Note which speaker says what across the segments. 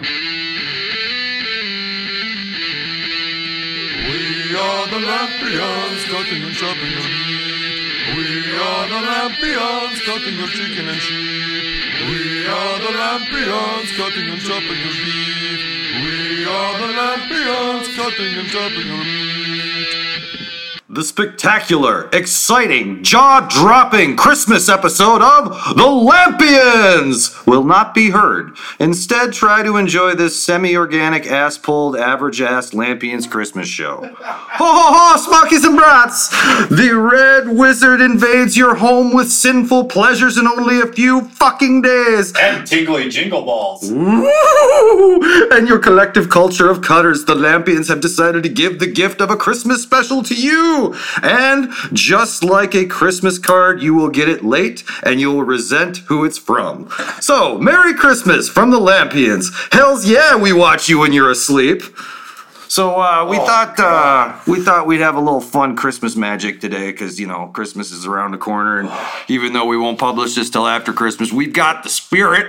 Speaker 1: We are the Lampions, cutting and chopping your meat. We are the Lampions, cutting your chicken and sheep. We are the Lampions, cutting and chopping your beef. We are the Lampions, cutting and chopping your meat.
Speaker 2: The spectacular, exciting, jaw dropping Christmas episode of The Lampions will not be heard. Instead, try to enjoy this semi organic, ass pulled, average ass Lampions Christmas show. Ho ho ho, Smokies and Brats! The Red Wizard invades your home with sinful pleasures in only a few fucking days.
Speaker 3: And tingly jingle balls.
Speaker 2: Woo! And your collective culture of cutters, the Lampions have decided to give the gift of a Christmas special to you. And just like a Christmas card, you will get it late and you will resent who it's from. So, Merry Christmas from the Lampions. Hells yeah, we watch you when you're asleep. So uh, we
Speaker 3: Oh,
Speaker 2: thought uh, we thought we'd have a little fun Christmas magic today because you know Christmas is around the corner, and even though we won't publish this till after Christmas, we've got the spirit.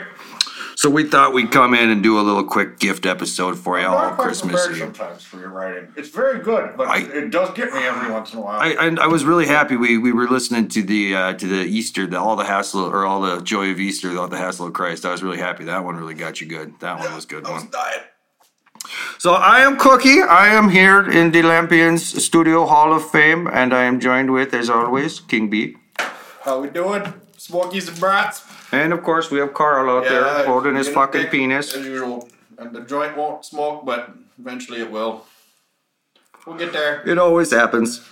Speaker 2: So we thought we'd come in and do a little quick gift episode for you all Christmas Eve.
Speaker 3: sometimes for your writing. It's very good, but
Speaker 2: I-
Speaker 3: it does get me every once in a while.
Speaker 2: I, and I was really happy. We, we were listening to the uh, to the Easter, the all the hassle or all the joy of Easter, all the hassle of Christ. I was really happy. That one really got you good. That one was good
Speaker 3: I was
Speaker 2: one.
Speaker 3: dying.
Speaker 2: So I am Cookie. I am here in the Lampions Studio Hall of Fame, and I am joined with, as always, King B.
Speaker 3: How we doing? Smokies and brats.
Speaker 2: And of course, we have Carl out there holding his fucking
Speaker 3: big
Speaker 2: penis.
Speaker 3: As usual. And the joint won't smoke, but eventually it will. We'll get there.
Speaker 2: It always happens.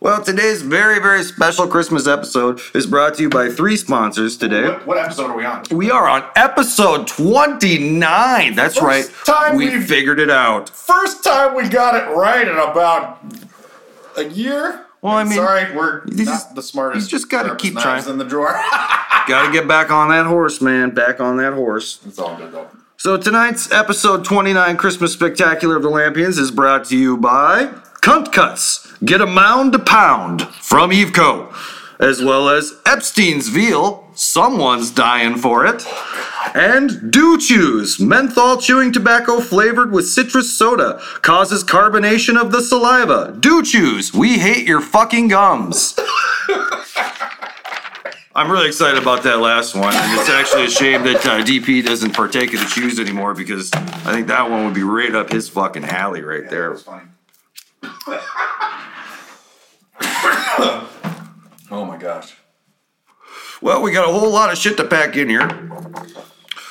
Speaker 2: Well, today's very, very special Christmas episode is brought to you by three sponsors today.
Speaker 3: What, what episode are we on?
Speaker 2: We are on episode 29. That's
Speaker 3: First
Speaker 2: right.
Speaker 3: time
Speaker 2: we figured it out.
Speaker 3: First time we got it right in about a year.
Speaker 2: Well, I mean,
Speaker 3: sorry, we're not
Speaker 2: just-
Speaker 3: the smartest.
Speaker 2: you just gotta keep
Speaker 3: knives
Speaker 2: trying.
Speaker 3: in the drawer.
Speaker 2: Got to get back on that horse, man. Back on that horse.
Speaker 3: it's all good though.
Speaker 2: So tonight's episode 29 Christmas Spectacular of the Lampions is brought to you by Cunt Cuts. Get a mound to pound from Eveco. As well as Epstein's Veal. Someone's dying for it. And Do Chews. Menthol chewing tobacco flavored with citrus soda. Causes carbonation of the saliva. Do Chews. We hate your fucking gums. I'm really excited about that last one, and it's actually a shame that uh, DP doesn't partake of the chews anymore because I think that one would be right up his fucking alley right
Speaker 3: That
Speaker 2: there.
Speaker 3: oh my gosh.
Speaker 2: Well, we got a whole lot of shit to pack in here.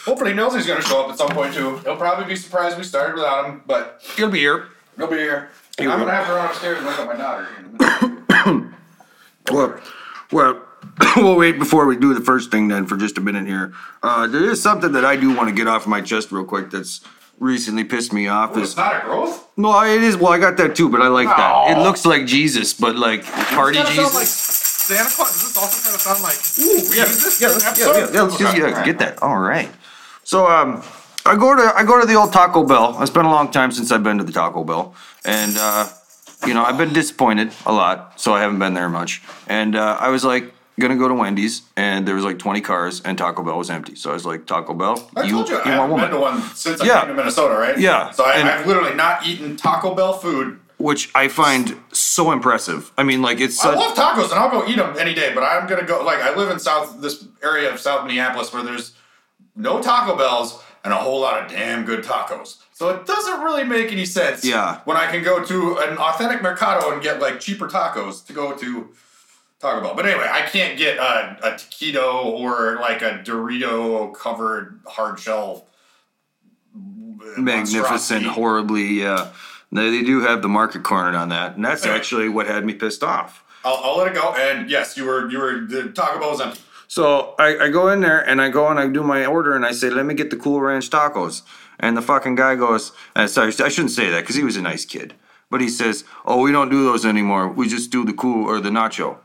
Speaker 3: Hopefully Nelsie's gonna show up at some point too. He'll probably be surprised we started without him, but
Speaker 2: He'll be here.
Speaker 3: he'll be here.
Speaker 2: He
Speaker 3: I'm
Speaker 2: will.
Speaker 3: gonna have to run upstairs and wake up my daughter. in a minute.
Speaker 2: Well, well, we'll wait before we do the first thing then for just a minute here. Uh, there is something that I do want to get off my chest real quick that's recently pissed me off.
Speaker 3: It's
Speaker 2: Is
Speaker 3: not a growth.
Speaker 2: no, it is. Well, I got that too, but I like that. It
Speaker 3: Aw.
Speaker 2: looks like Jesus, but like party
Speaker 3: Kinda sound like
Speaker 2: Jesus.
Speaker 3: Santa Claus. Does this also kind of sound like? Ooh,
Speaker 2: yeah,
Speaker 3: Jesus
Speaker 2: yeah,
Speaker 3: in
Speaker 2: let's,
Speaker 3: an
Speaker 2: yeah, yeah,
Speaker 3: episode?
Speaker 2: yeah, let's just
Speaker 3: Okay,
Speaker 2: yeah,
Speaker 3: alright.
Speaker 2: get that. All right. So um, I go to I go to the old Taco Bell. It's been a long time since I've been to the Taco Bell, and uh, you know I've been disappointed a lot, so I haven't been there much. And uh, I was like gonna go to Wendy's, and there was like 20 cars, and Taco Bell was empty. So I was like, Taco Bell,
Speaker 3: I told you, I
Speaker 2: my
Speaker 3: haven't
Speaker 2: woman.
Speaker 3: been to one since I
Speaker 2: Yeah.
Speaker 3: came to Minnesota, right?
Speaker 2: Yeah,
Speaker 3: So I,
Speaker 2: and-
Speaker 3: I've literally not eaten Taco Bell food.
Speaker 2: Which I find so impressive. I mean, like it's
Speaker 3: I love tacos and I'll go eat them any day, but I'm gonna go. Like I live in South this area of South Minneapolis where there's no Taco Bells and a whole lot of damn good tacos. So it doesn't really make any sense.
Speaker 2: Yeah.
Speaker 3: When I can go to an authentic mercado and get like cheaper tacos to go to Taco Bell. But anyway, I can't get a, a taquito or like a Dorito covered hard shell.
Speaker 2: magnificent, horribly. Uh, they, they do have the market cornered on that, and that's actually what had me pissed off.
Speaker 3: I'll, I'll let it go. And yes, you were you were the Taco Bell was empty.
Speaker 2: So I, I go in there and I go and I do my order and I say, let me get the Cool Ranch tacos. And the fucking guy goes, and sorry, I shouldn't say that because he was a nice kid. But he says, oh, we don't do those anymore. We just do the cool or the nacho.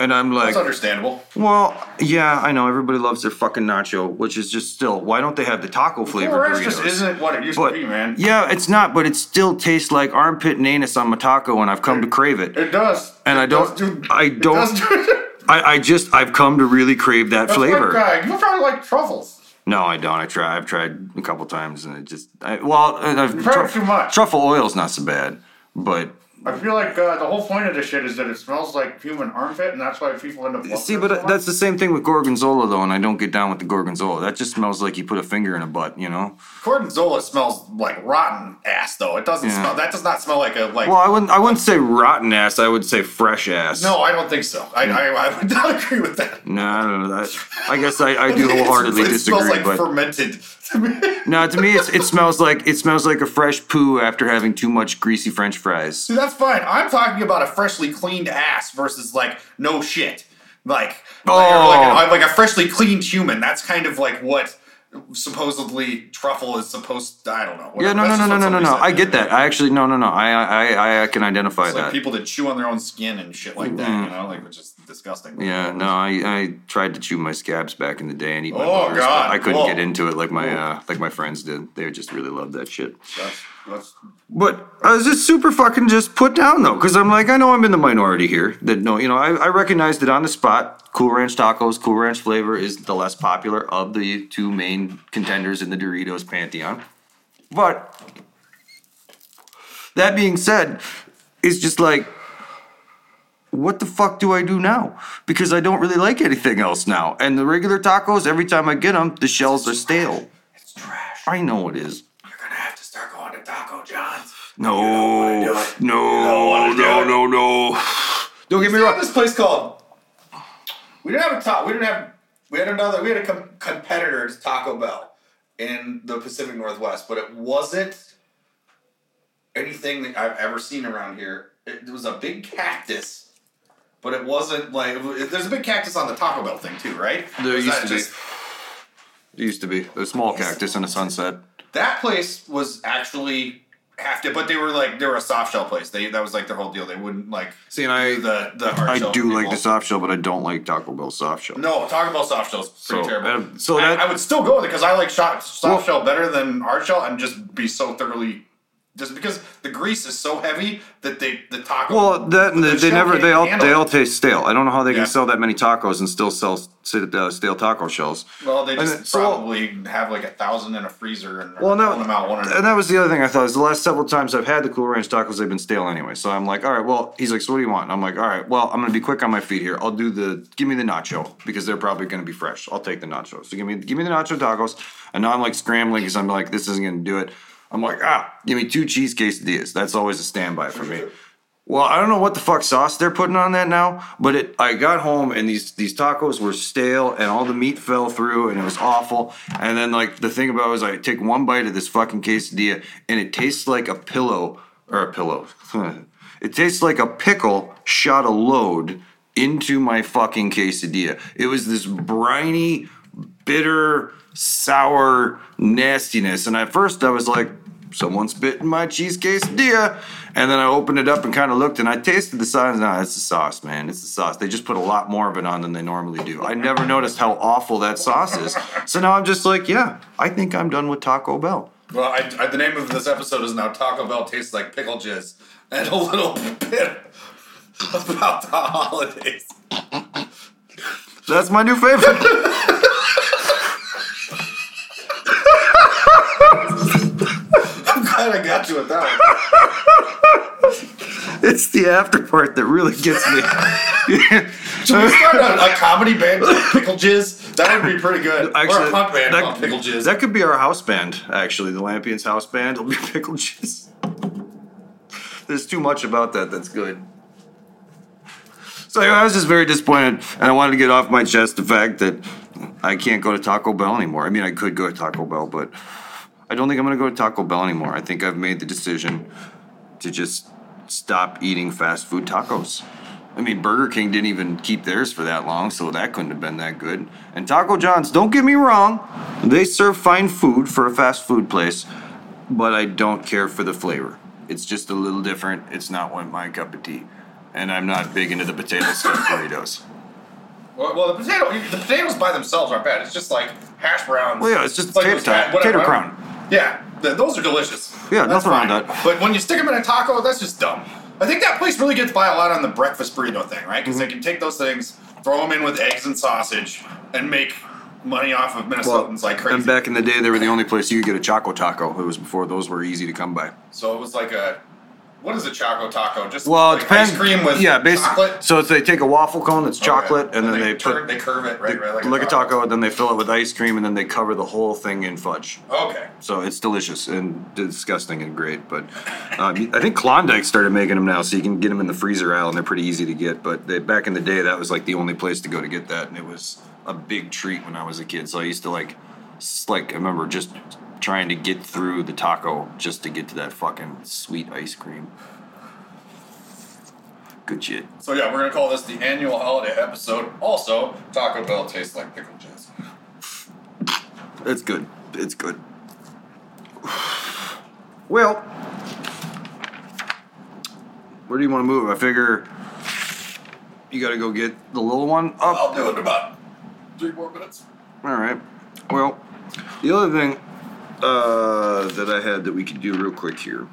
Speaker 2: And I'm like,
Speaker 3: That's understandable.
Speaker 2: well, yeah, I know everybody loves their fucking nacho, which is just still, why don't they have the taco
Speaker 3: flavor? Ranch
Speaker 2: burritos?
Speaker 3: just isn't what it used
Speaker 2: But
Speaker 3: to be, man.
Speaker 2: yeah, it's not, but it still tastes like armpit and anus on my taco, and I've come to crave it.
Speaker 3: It does.
Speaker 2: And
Speaker 3: It
Speaker 2: I don't-
Speaker 3: do-
Speaker 2: I don't-
Speaker 3: does do-
Speaker 2: I, I just, I've come to really crave that
Speaker 3: That's
Speaker 2: flavor.
Speaker 3: Like, uh, you probably like truffles.
Speaker 2: No, I don't. I try. I've tried a couple times, and it just. I, well, I've,
Speaker 3: tried too much.
Speaker 2: Truffle oil's not so bad, but
Speaker 3: I feel like uh, the whole point of this shit is that it smells like human armpit, and that's why people end up.
Speaker 2: see, but
Speaker 3: so
Speaker 2: that's the same thing with gorgonzola, though, and I don't get down with the gorgonzola. That just smells like you put a finger in a butt, you know.
Speaker 3: Gorgonzola smells like rotten ass, though. It doesn't
Speaker 2: Yeah.
Speaker 3: smell. That does not smell like a like.
Speaker 2: Well, I wouldn't. I wouldn't say rotten ass. I would say fresh ass.
Speaker 3: no, I don't think so. I, I, I would not agree with that.
Speaker 2: no, I don't know that. I guess I, I do wholeheartedly
Speaker 3: it
Speaker 2: disagree.
Speaker 3: smells like
Speaker 2: but
Speaker 3: fermented. To me.
Speaker 2: no, to me, it's, it smells like it smells like a fresh poo after having too much greasy French fries.
Speaker 3: See, that's fine. I'm talking about a freshly cleaned ass versus like no shit. Like,
Speaker 2: Oh.
Speaker 3: like, like, a, like a freshly cleaned human. That's kind of like what supposedly truffle is supposed. to, I don't know.
Speaker 2: Yeah, no, no, no, no, no, no, no. I get that. I actually, no, no, no. I, I, I, I can identify
Speaker 3: It's like
Speaker 2: that.
Speaker 3: people that chew on their own skin and shit like that, you know, like which is disgusting.
Speaker 2: Yeah, no, I, I tried to chew my scabs back in the day and eat my
Speaker 3: Oh,
Speaker 2: but
Speaker 3: God.
Speaker 2: I couldn't
Speaker 3: Whoa.
Speaker 2: get into it like my uh, like my friends did. They just really loved that shit.
Speaker 3: That's, that's,
Speaker 2: But uh, I was just super fucking just put down though, because I'm like, I know I'm in the minority here. That no, you know, I, I recognized it on the spot. Cool Ranch tacos, Cool Ranch flavor is the less popular of the two main contenders in the Doritos pantheon. But that being said, it's just like, what the fuck do I do now? Because I don't really like anything else now. And the regular tacos, every time I get them, the shells are stale.
Speaker 3: it's trash.
Speaker 2: I know it is.
Speaker 3: You're gonna have to start going to Taco John's.
Speaker 2: No,
Speaker 3: wanna do it.
Speaker 2: no,
Speaker 3: don't wanna do
Speaker 2: no, no, no. Don't get me wrong.
Speaker 3: this place called. We didn't have a top. We didn't have. We had another. We had a com- competitor to Taco Bell in the Pacific Northwest, but it wasn't anything that I've ever seen around here. It, was a big cactus, but it wasn't like. There's a big cactus on the Taco Bell thing too, right?
Speaker 2: There used
Speaker 3: that
Speaker 2: to be. It used to be a small cactus in a sunset.
Speaker 3: That place was actually half. But they were like they were a soft shell place. They that was like their whole deal. They wouldn't like.
Speaker 2: See, and I,
Speaker 3: the the hard
Speaker 2: I do like the soft shell, but I don't like Taco Bell soft shell.
Speaker 3: No, Taco Bell soft shell is pretty
Speaker 2: So,
Speaker 3: terrible.
Speaker 2: uh, so
Speaker 3: I-
Speaker 2: that-
Speaker 3: I, would still go with it because I like shot, soft
Speaker 2: Well-
Speaker 3: shell better than hard shell, and just be so thoroughly, just because the grease is so heavy that they the taco.
Speaker 2: Well, that
Speaker 3: the
Speaker 2: they, never they all they all taste stale. I don't know how they
Speaker 3: Yeah.
Speaker 2: can sell that many tacos and still sell uh, stale taco shells.
Speaker 3: Well, they
Speaker 2: And
Speaker 3: just
Speaker 2: then- so-
Speaker 3: probably have like a thousand in a freezer and
Speaker 2: Well, no,
Speaker 3: them out one
Speaker 2: and that was the other thing I thought is the last several times I've had the Cool Ranch tacos, they've been stale anyway. So I'm like, all right, well, he's like, so what do you want? I'm like, all right, well, I'm gonna be quick on my feet here. I'll do the give me the nacho because they're probably gonna be fresh. I'll take the nacho. So give me give me the nacho tacos. And now I'm like scrambling because I'm like, this isn't gonna do it. I'm like, ah, give me two cheese quesadillas. That's always a standby for me. Well, I don't know what the fuck sauce they're putting on that now, but it I got home and these these tacos were stale and all the meat fell through and it was awful. And then like the thing about it was I take one bite of this fucking quesadilla and it tastes like a pillow or a pillow. it tastes like a pickle shot a load into my fucking quesadilla. It was this briny, bitter, sour nastiness. And at first I was like, someone spit in my cheese quesadilla. And then I opened it up and kind of looked and I tasted the sauce. No, it's the sauce, man. It's the sauce. They just put a lot more of it on than they normally do. I never noticed how awful that sauce is. So now I'm just like, yeah, I think I'm done with Taco Bell.
Speaker 3: Well, I, I, the name of this episode is now Taco Bell tastes like pickle jizz, and a little bit about the holidays.
Speaker 2: That's my new favorite.
Speaker 3: I got you with that one.
Speaker 2: it's the after part that really gets me.
Speaker 3: Should we start a, a comedy band Pickle Jizz? That would be pretty good. or a punk band
Speaker 2: that,
Speaker 3: called Pickle Jizz.
Speaker 2: that could be our house band, actually. The Lampions house band will be Pickle Jizz. There's too much about that that's good. So anyway, I was just very disappointed, and I wanted to get off my chest the fact that I can't go to Taco Bell anymore. I mean, I could go to Taco Bell, but I don't think I'm going to go to Taco Bell anymore. I think I've made the decision to just stop eating fast food tacos. I mean, Burger King didn't even keep theirs for that long, so that couldn't have been that good. And Taco John's, don't get me wrong, they serve fine food for a fast food place, but I don't care for the flavor. It's just a little different. It's not one my cup of tea. And I'm not big into the potato stuffed burritos.
Speaker 3: well, well, the potato, the potatoes by themselves aren't bad. It's just like hash browns.
Speaker 2: Well, yeah, it's just
Speaker 3: like
Speaker 2: potato type- potato
Speaker 3: I
Speaker 2: crown.
Speaker 3: Yeah, th- those are delicious.
Speaker 2: Yeah,
Speaker 3: That's
Speaker 2: nothing wrong with that.
Speaker 3: But when you stick them in a taco, that's just dumb. I think that place really gets by a lot on the breakfast burrito thing, right? Because
Speaker 2: Mm-hmm.
Speaker 3: they can take those things, throw them in with eggs and sausage, and make money off of Minnesotans like crazy.
Speaker 2: And back in the day, they were the only place you could get a Choco Taco. It was before those were easy to come by.
Speaker 3: so it was like a what is a choco taco? Just
Speaker 2: Well, it
Speaker 3: like
Speaker 2: depends.
Speaker 3: ice cream with
Speaker 2: yeah, basically.
Speaker 3: chocolate.
Speaker 2: So it's they take a waffle cone that's
Speaker 3: Okay.
Speaker 2: chocolate, and then they,
Speaker 3: turn,
Speaker 2: put
Speaker 3: they curve it right, right
Speaker 2: like, a taco, and then they fill it with ice cream, and then they cover the whole thing in fudge.
Speaker 3: Okay.
Speaker 2: So it's delicious and disgusting and great. But um, I think Klondike started making them now, so you can get them in the freezer aisle, and they're pretty easy to get. But they, back in the day, that was like the only place to go to get that, and it was a big treat when I was a kid. So I used to like, like I remember just trying to get through the taco just to get to that fucking sweet ice cream. Good shit.
Speaker 3: So yeah, we're gonna call this the annual holiday episode. Also, Taco Bell tastes like pickle jazz.
Speaker 2: It's good. It's good. Well, where do you want to move? I figure you got to go get the little one up.
Speaker 3: I'll do it in about three more minutes.
Speaker 2: All right. Well, the other thing uh, that I had that we could do real quick here.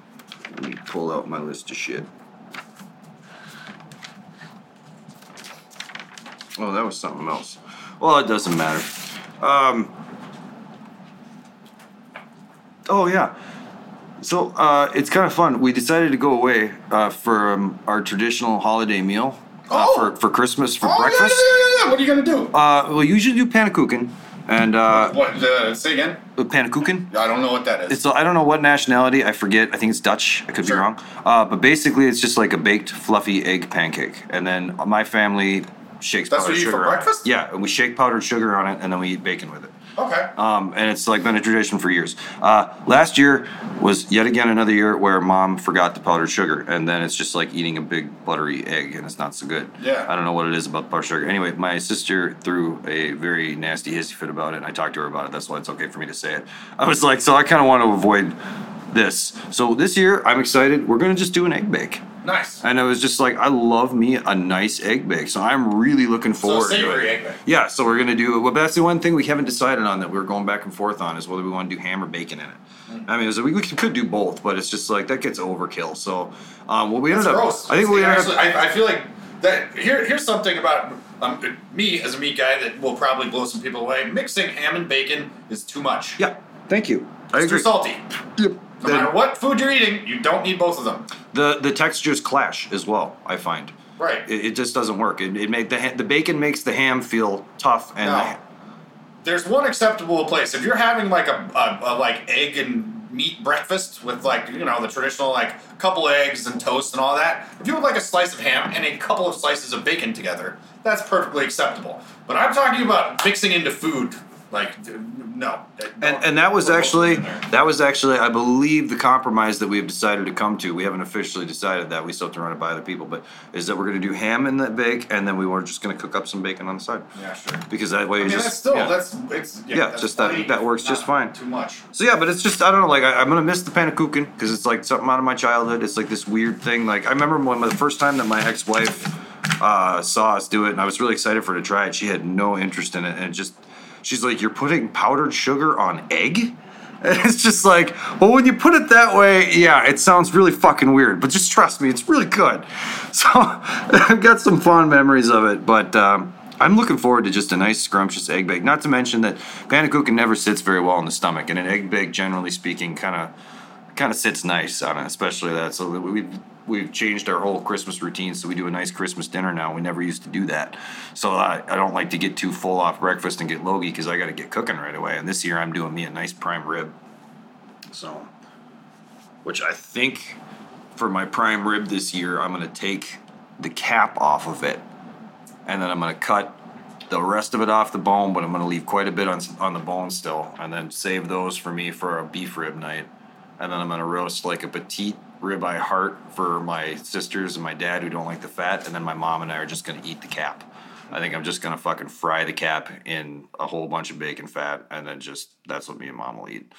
Speaker 2: Let me pull out my list of shit. Oh, that was something else. Well, it doesn't matter. Um, oh yeah. So uh, it's kind of fun. We decided to go away uh, for um, our traditional holiday meal uh,
Speaker 3: Oh!
Speaker 2: for for Christmas for
Speaker 3: Oh,
Speaker 2: breakfast.
Speaker 3: Yeah, yeah, yeah, yeah. What are you gonna do?
Speaker 2: Uh, well, usually do panakuchen and uh,
Speaker 3: what? Uh, say again.
Speaker 2: panakuchen.
Speaker 3: I don't know what that is.
Speaker 2: It's I don't know what nationality. I forget. I think it's Dutch. I could
Speaker 3: Sure.
Speaker 2: be wrong. Uh, but basically, it's just like a baked, fluffy egg pancake, and then my family shakes
Speaker 3: That's
Speaker 2: powdered
Speaker 3: what you eat for breakfast?
Speaker 2: Yeah, and we shake powdered sugar on it, and then we eat bacon with it.
Speaker 3: Okay.
Speaker 2: Um, and it's like been a tradition for years. Uh, last year was yet again another year where mom forgot the powdered sugar, and then it's just like eating a big buttery egg, and it's not so good.
Speaker 3: Yeah.
Speaker 2: I don't know what it is about the powdered sugar. Anyway, my sister threw a very nasty hissy fit about it, and I talked to her about it. That's why it's okay for me to say it. I was like, so I kind of want to avoid this. So this year, I'm excited. We're gonna just do an egg bake.
Speaker 3: Nice.
Speaker 2: And it was just like I love me a nice egg bake, so I'm really looking
Speaker 3: So
Speaker 2: forward to
Speaker 3: savory
Speaker 2: it.
Speaker 3: egg bake.
Speaker 2: Yeah, so we're gonna do. it. Well, that's the one thing we haven't decided on that we're going back and forth on is whether we want to do ham or bacon in it.
Speaker 3: Mm.
Speaker 2: I mean, so we, we could do both, but it's just like that gets overkill. So, um, what we
Speaker 3: It's
Speaker 2: ended up,
Speaker 3: gross.
Speaker 2: I think we ended
Speaker 3: actually,
Speaker 2: up.
Speaker 3: I, I feel like that. Here, here's something about um, me as a meat guy that will probably blow some people away. Mixing ham and bacon is too much.
Speaker 2: Yeah, thank you. I
Speaker 3: It's
Speaker 2: agree.
Speaker 3: too salty.
Speaker 2: Yep.
Speaker 3: No matter what food you're eating, you don't need both of them.
Speaker 2: The the textures clash as well. I find.
Speaker 3: Right.
Speaker 2: It, it just doesn't work. It, it made the ha- the bacon makes the ham feel tough and
Speaker 3: No.
Speaker 2: the,
Speaker 3: There's one acceptable place. If you're having like a, a, a like egg and meat breakfast with like you know the traditional like couple eggs and toast and all that. If you would like a slice of ham and a couple of slices of bacon together, that's perfectly acceptable. But I'm talking about mixing into food. Like no.
Speaker 2: And, and that was actually that was actually I believe the compromise that we've decided to come to. We haven't officially decided that. We still have to run it by other people, but is that we're going to do ham in that bake, and then we were just going to cook up some bacon on the side
Speaker 3: Yeah, sure.
Speaker 2: because that way
Speaker 3: I
Speaker 2: you
Speaker 3: mean,
Speaker 2: just
Speaker 3: that's still
Speaker 2: yeah.
Speaker 3: that's it's yeah,
Speaker 2: Yeah,
Speaker 3: that's
Speaker 2: just that- that works just fine.
Speaker 3: Too much.
Speaker 2: So yeah, but it's just I don't know. Like I, I'm gonna miss the panakuchen because it's like something out of my childhood. It's like this weird thing. Like I remember when the first time that my ex-wife uh, saw us do it, and I was really excited for her to try it. She had no interest in it, and it just she's like, "You're putting powdered sugar on egg." And it's just like, well, when you put it that way, yeah, it sounds really fucking weird. But just trust me, it's really good. So I've got some fond memories of it, but. Um, I'm looking forward to just a nice scrumptious egg bake. Not to mention that panakuchen never sits very well in the stomach, and an egg bake, generally speaking, kind of kind of sits nice on it, especially that. So we've we've changed our whole Christmas routine, so we do a nice Christmas dinner now. We never used to do that, so I, I don't like to get too full off breakfast and get logy because I got to get cooking right away. And this year I'm doing me a nice prime rib, so which I think for my prime rib this year I'm gonna take the cap off of it, and then I'm gonna cut the rest of it off the bone, but I'm gonna leave quite a bit on on the bone still, and then save those for me for a beef rib night, and then I'm gonna roast like a petite ribeye heart for my sisters and my dad who don't like the fat, and then my mom and I are just gonna eat the cap. I think I'm just gonna fucking fry the cap in a whole bunch of bacon fat, and then just that's what me and mom will eat.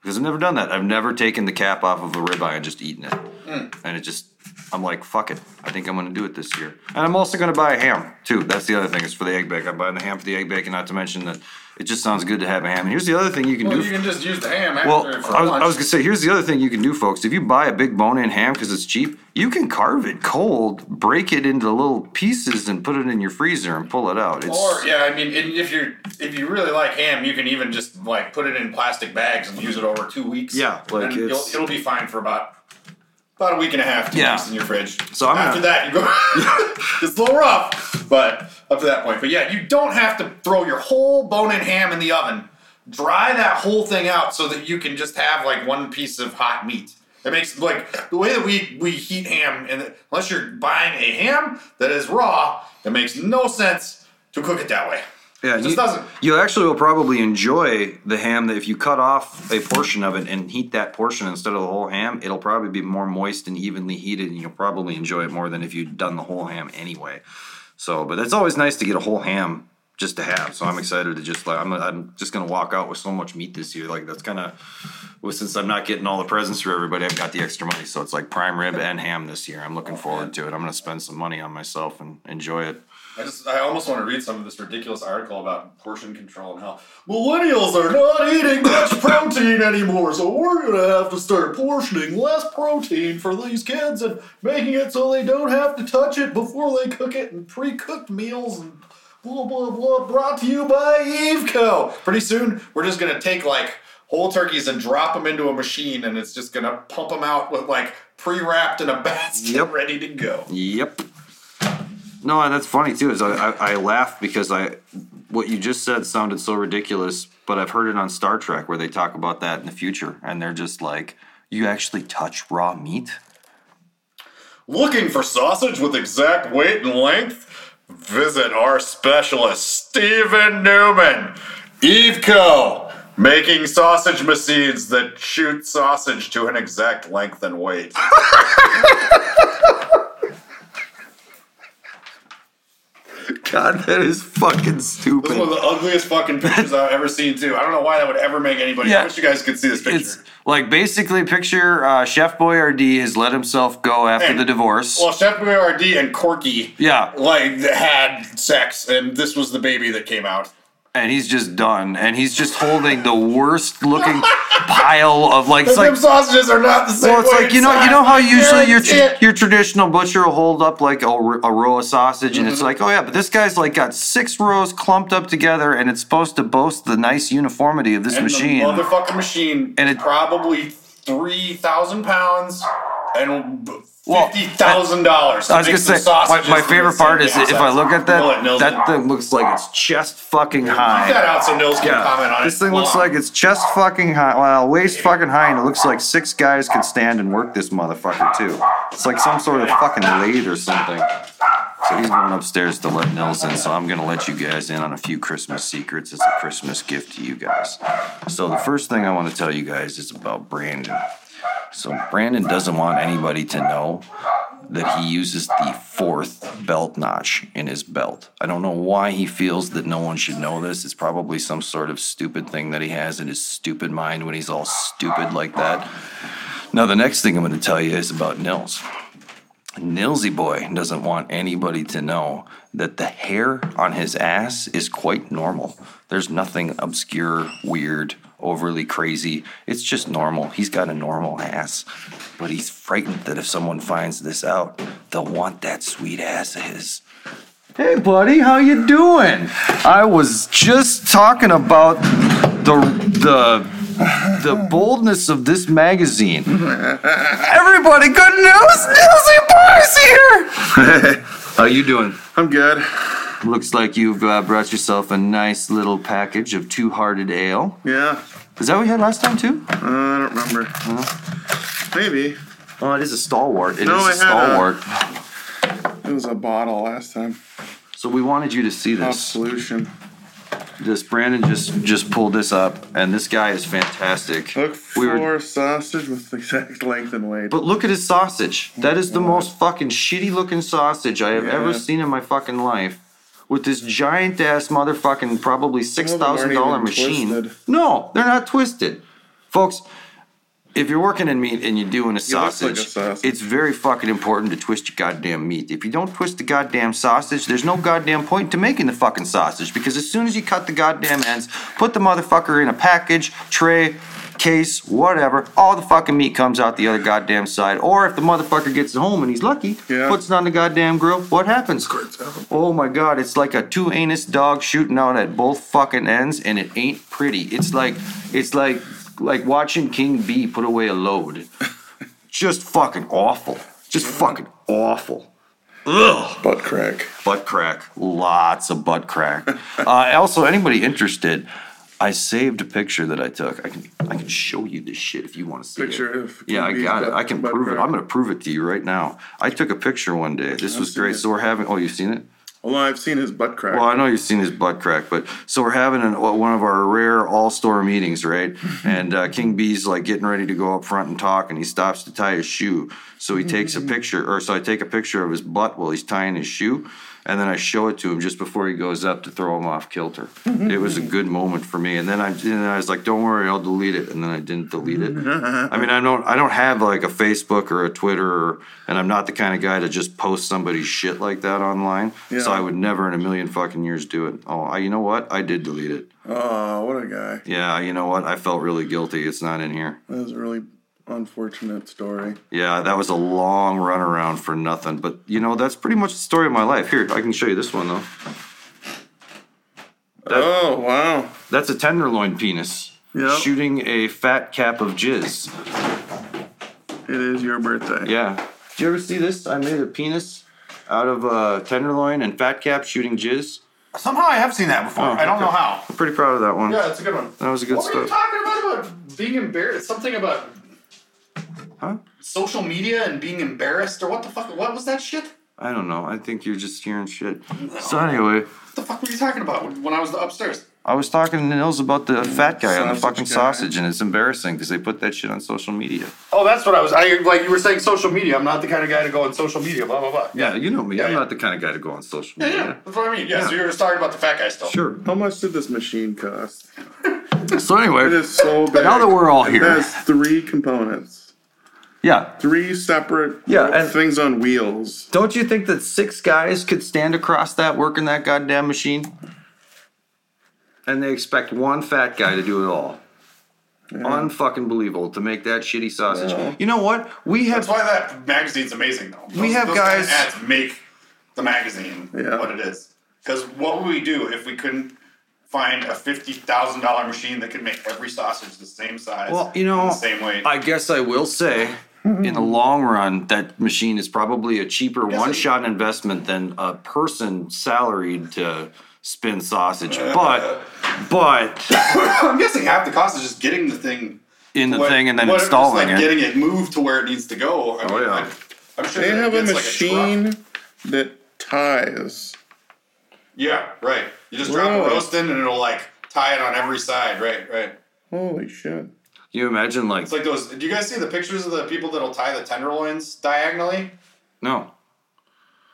Speaker 2: Because I've never done that. I've never taken the cap off of a ribeye and just eaten it, hmm. and it just I'm like, fuck it. I think I'm gonna do it this year. And I'm also gonna buy a ham too. That's the other thing. Is for the egg bake. I'm buying the ham for the egg bake, and not to mention that it just sounds good to have a ham. And here's the other thing you can
Speaker 3: Well,
Speaker 2: do.
Speaker 3: you can just use the ham
Speaker 2: Well, I was. I was gonna say, here's the other thing you can do, folks. If you buy a big bone-in ham because it's cheap, you can carve it cold, break it into little pieces, and put it in your freezer and pull it out. It's,
Speaker 3: Or yeah, I mean, if you if you really like ham, you can even just like put it in plastic bags and use it over two weeks.
Speaker 2: Yeah, like
Speaker 3: it'll be fine for about about a week and a half, two
Speaker 2: Yeah.
Speaker 3: weeks in your fridge.
Speaker 2: So I'm
Speaker 3: after
Speaker 2: gonna-
Speaker 3: that, you go. it's a little rough, but up to that point. But yeah, you don't have to throw your whole bone-in ham in the oven. Dry that whole thing out so that you can just have like one piece of hot meat. It makes like the way that we we heat ham, and unless you're buying a ham that is raw, it makes no sense to cook it that way.
Speaker 2: Yeah, you,
Speaker 3: doesn't.
Speaker 2: You actually will probably enjoy the ham that if you cut off a portion of it and heat that portion instead of the whole ham, it'll probably be more moist and evenly heated, and you'll probably enjoy it more than if you'd done the whole ham anyway. So, but it's always nice to get a whole ham just to have. So I'm excited to just like I'm, I'm just gonna walk out with so much meat this year. Like that's kind of well, since I'm not getting all the presents for everybody, I've got the extra money. So it's like prime rib and ham this year. I'm looking forward to it. I'm gonna spend some money on myself and enjoy it.
Speaker 3: I just I almost want to read some of this ridiculous article about portion control and how millennials are not eating much protein anymore, so we're gonna have to start portioning less protein for these kids and making it so they don't have to touch it before they cook it and pre-cooked meals and blah blah blah. Brought to you by Eveco. Pretty soon we're just gonna take like whole turkeys and drop them into a machine, and it's just gonna pump them out with like pre-wrapped in a basket,
Speaker 2: Yep.
Speaker 3: ready to go.
Speaker 2: Yep. No, that's funny too. Is I, I, I laugh because I what you just said sounded so ridiculous, but I've heard it on Star Trek where they talk about that in the future, and they're just like, "You actually touch raw meat."
Speaker 3: Looking for sausage with exact weight and length? Visit our specialist, Stephen Newman. Eveco, making sausage machines that shoot sausage to an exact length and weight.
Speaker 2: God, that is fucking
Speaker 3: This is one of the ugliest fucking pictures I've ever seen, too. I don't know why that would ever make anybody.
Speaker 2: Yeah.
Speaker 3: I wish you guys could see this picture.
Speaker 2: It's like basically picture uh, Chef Boyardee has let himself go after
Speaker 3: And-
Speaker 2: the divorce.
Speaker 3: well, Chef Boyardee and Corky,
Speaker 2: yeah,
Speaker 3: like, had sex, and this was the baby that came out.
Speaker 2: And he's just done, and he's just holding the worst looking pile of like, it's like
Speaker 3: sausages are not the same
Speaker 2: Well, it's like you know, you know how usually your
Speaker 3: it.
Speaker 2: your traditional butcher will hold up like a row of sausage, and it's mm-hmm. like, oh yeah, but this guy's like got six rows clumped up together, and it's supposed to boast the nice uniformity of this
Speaker 3: And
Speaker 2: machine.
Speaker 3: The motherfucking machine
Speaker 2: And
Speaker 3: and
Speaker 2: it-
Speaker 3: it's probably three thousand pounds and
Speaker 2: Well,
Speaker 3: fifty thousand dollars.
Speaker 2: I was gonna say my, my favorite part is if I look at that, that thing looks like it's chest fucking high.
Speaker 3: that out so Nils can comment on it.
Speaker 2: This thing looks
Speaker 3: Well,
Speaker 2: like it's chest fucking high, well, waist fucking high, and it looks like six guys could stand and work this motherfucker too. It's like some sort of fucking lathe or something. So he's going upstairs to let Nils in, so I'm gonna let you guys in on a few Christmas secrets as a Christmas gift to you guys. So the first thing I want to tell you guys is about Brandon. So Brandon doesn't want anybody to know that he uses the fourth belt notch in his belt. I don't know why he feels that no one should know this. It's probably some sort of stupid thing that he has in his stupid mind when he's all stupid like that. Now, the next thing I'm going to tell you is about Nils. Nilsy boy doesn't want anybody to know that the hair on his ass is quite normal. There's nothing obscure, weird, overly crazy. It's just normal. He's got a normal ass. But he's frightened that if someone finds this out, they'll want that sweet ass of his. Hey buddy, how you doing? I was just talking about the the the boldness of this magazine. Everybody, good news! Nilsy Boy's here! How you doing?
Speaker 1: I'm good.
Speaker 2: Looks like you've uh, brought yourself a nice little package of Two Hearted Ale.
Speaker 1: Yeah.
Speaker 2: Is that what we had last time too?
Speaker 1: Uh, I don't remember. Maybe.
Speaker 2: Oh, it is a stalwart. It is
Speaker 1: No,
Speaker 2: a
Speaker 1: I had a-
Speaker 2: stalwart.
Speaker 1: It was a bottle last time.
Speaker 2: So we wanted you to see
Speaker 1: Off
Speaker 2: this.
Speaker 1: solution.
Speaker 2: This Brandon just just pulled this up, and this guy is fantastic.
Speaker 1: Look
Speaker 2: We
Speaker 1: for
Speaker 2: were-
Speaker 1: sausage with the exact length and weight.
Speaker 2: But look at his sausage. That is the most fucking shitty looking sausage I have ever
Speaker 1: Yeah.
Speaker 2: seen in my fucking life. With this giant ass motherfucking probably six thousand dollar machine.
Speaker 1: twisted.
Speaker 2: No, they're not twisted. Folks, if you're working in meat and you're doing a
Speaker 4: looks like a
Speaker 2: sausage,
Speaker 4: sausage.
Speaker 2: it's very fucking important to twist your goddamn meat. If you don't twist the goddamn sausage, there's no goddamn point to making the fucking sausage because as soon as you cut the goddamn ends, put the motherfucker in a package, tray, case, whatever, all the fucking meat comes out the other goddamn side. Or if the motherfucker gets it home and he's lucky,
Speaker 4: Yeah.
Speaker 2: puts it on the goddamn grill, what happens? Oh my god, it's like a two anus dog shooting out at both fucking ends and it ain't pretty. It's like it's like like watching King B put away a load. Just fucking awful. Just fucking awful. Ugh.
Speaker 4: Butt crack.
Speaker 2: Butt crack. Lots of butt crack. uh, also, anybody interested, I saved a picture that I took. I can I can show you this shit if you want to see
Speaker 4: Picture
Speaker 2: it.
Speaker 4: of
Speaker 2: Yeah, I got it. I can prove it. I'm gonna prove it to you right now. I took a picture one day. This was great.
Speaker 4: it.
Speaker 2: So we're having. Oh, you've seen it?
Speaker 4: Well, I've seen his butt crack.
Speaker 2: Well, I know you've seen his butt crack, but so we're having an, one of our rare all store meetings, right? and uh, King B's like getting ready to go up front and talk, and he stops to tie his shoe. So he takes a picture, or so I take a picture of his butt while he's tying his shoe, and then I show it to him just before he goes up to throw him off kilter. it was a good moment for me, and then I and then I was like, "Don't worry, I'll delete it," and then I didn't delete it. I mean, I don't I don't have like a Facebook or a Twitter, or, and I'm not the kind of guy to just post somebody's shit like that online. So I would never in a million fucking years do it. Oh, I, you know what? I did delete it.
Speaker 4: oh, what a guy.
Speaker 2: Yeah, you know what? I felt really guilty. It's not in here.
Speaker 4: That was really unfortunate story.
Speaker 2: Yeah, that was a long runaround for nothing. But you know, that's pretty much the story of my life. Here, I can show you this one though. That-
Speaker 4: oh, wow.
Speaker 2: That's a tenderloin penis
Speaker 4: Yep.
Speaker 2: shooting a fat cap of jizz.
Speaker 4: It is your birthday.
Speaker 2: Yeah. Did you ever see this? I made a penis out of uh, tenderloin and fat cap shooting jizz.
Speaker 3: Somehow I have seen that before.
Speaker 2: Oh,
Speaker 3: I don't know how.
Speaker 2: I'm pretty proud of that one.
Speaker 3: Yeah, it's a good one.
Speaker 2: That was a good
Speaker 3: what were you talking about about being embarrassed? Something about
Speaker 2: Huh?
Speaker 3: social media and being embarrassed, or what the fuck? What was that shit?
Speaker 2: I don't know. I think you're just hearing shit. So anyway,
Speaker 3: What the fuck were you talking about when- when I was upstairs?
Speaker 2: I was talking to Nils about the fat guy on the
Speaker 4: Sausage
Speaker 2: fucking
Speaker 4: guy.
Speaker 2: sausage, and it's embarrassing because they put that shit on social media.
Speaker 3: Oh, that's what I was. I like you were saying social media. I'm not the kind of guy to go on social media. Blah blah blah.
Speaker 2: Yeah, you know me. I'm
Speaker 3: yeah.
Speaker 2: not the kind of guy to go on social media.
Speaker 3: yeah. That's what I mean. Yeah.
Speaker 2: Yeah.
Speaker 3: So you were just talking about the fat guy still.
Speaker 2: Sure.
Speaker 4: How much did this machine cost?
Speaker 2: So anyway,
Speaker 4: is so big.
Speaker 2: Now that we're all here, It
Speaker 4: has three components.
Speaker 2: Yeah.
Speaker 4: Three separate
Speaker 2: Yeah, and-
Speaker 4: things on wheels.
Speaker 2: Don't you think that six guys could stand across that working that goddamn machine? And they expect one fat guy to do it all. Unfucking believable to make that shitty sausage.
Speaker 4: Yeah.
Speaker 2: You know what? We have
Speaker 3: That's why that magazine's amazing, though.
Speaker 2: We have
Speaker 3: those kind of
Speaker 2: guys-
Speaker 3: ads make the magazine
Speaker 4: Yeah.
Speaker 3: what it is. Because what would we do if we couldn't find a fifty thousand dollar machine that could make every sausage the same size?
Speaker 2: Well, you know,
Speaker 3: the same weight.
Speaker 2: I guess I will say, in the mm-hmm. long run, that machine is probably a cheaper one-shot investment than a person salaried to spin sausage. But, but
Speaker 3: I'm guessing half the cost is just getting the thing
Speaker 2: in the
Speaker 3: what-
Speaker 2: thing and then
Speaker 3: what if it's
Speaker 2: installing
Speaker 3: like
Speaker 2: it.
Speaker 3: getting it moved to where it needs to go. I
Speaker 2: Oh, yeah.
Speaker 3: I, am sure
Speaker 4: They
Speaker 3: that
Speaker 4: have a
Speaker 3: it's like truck.
Speaker 4: machine that ties.
Speaker 3: yeah, right. You just drop
Speaker 4: Whoa.
Speaker 3: a roast in and it'll like tie it on every side. Right, right.
Speaker 4: Holy shit.
Speaker 2: Can you imagine, like,
Speaker 3: It's like those. Do you guys see the pictures of the people that'll tie the tenderloins diagonally?
Speaker 2: no.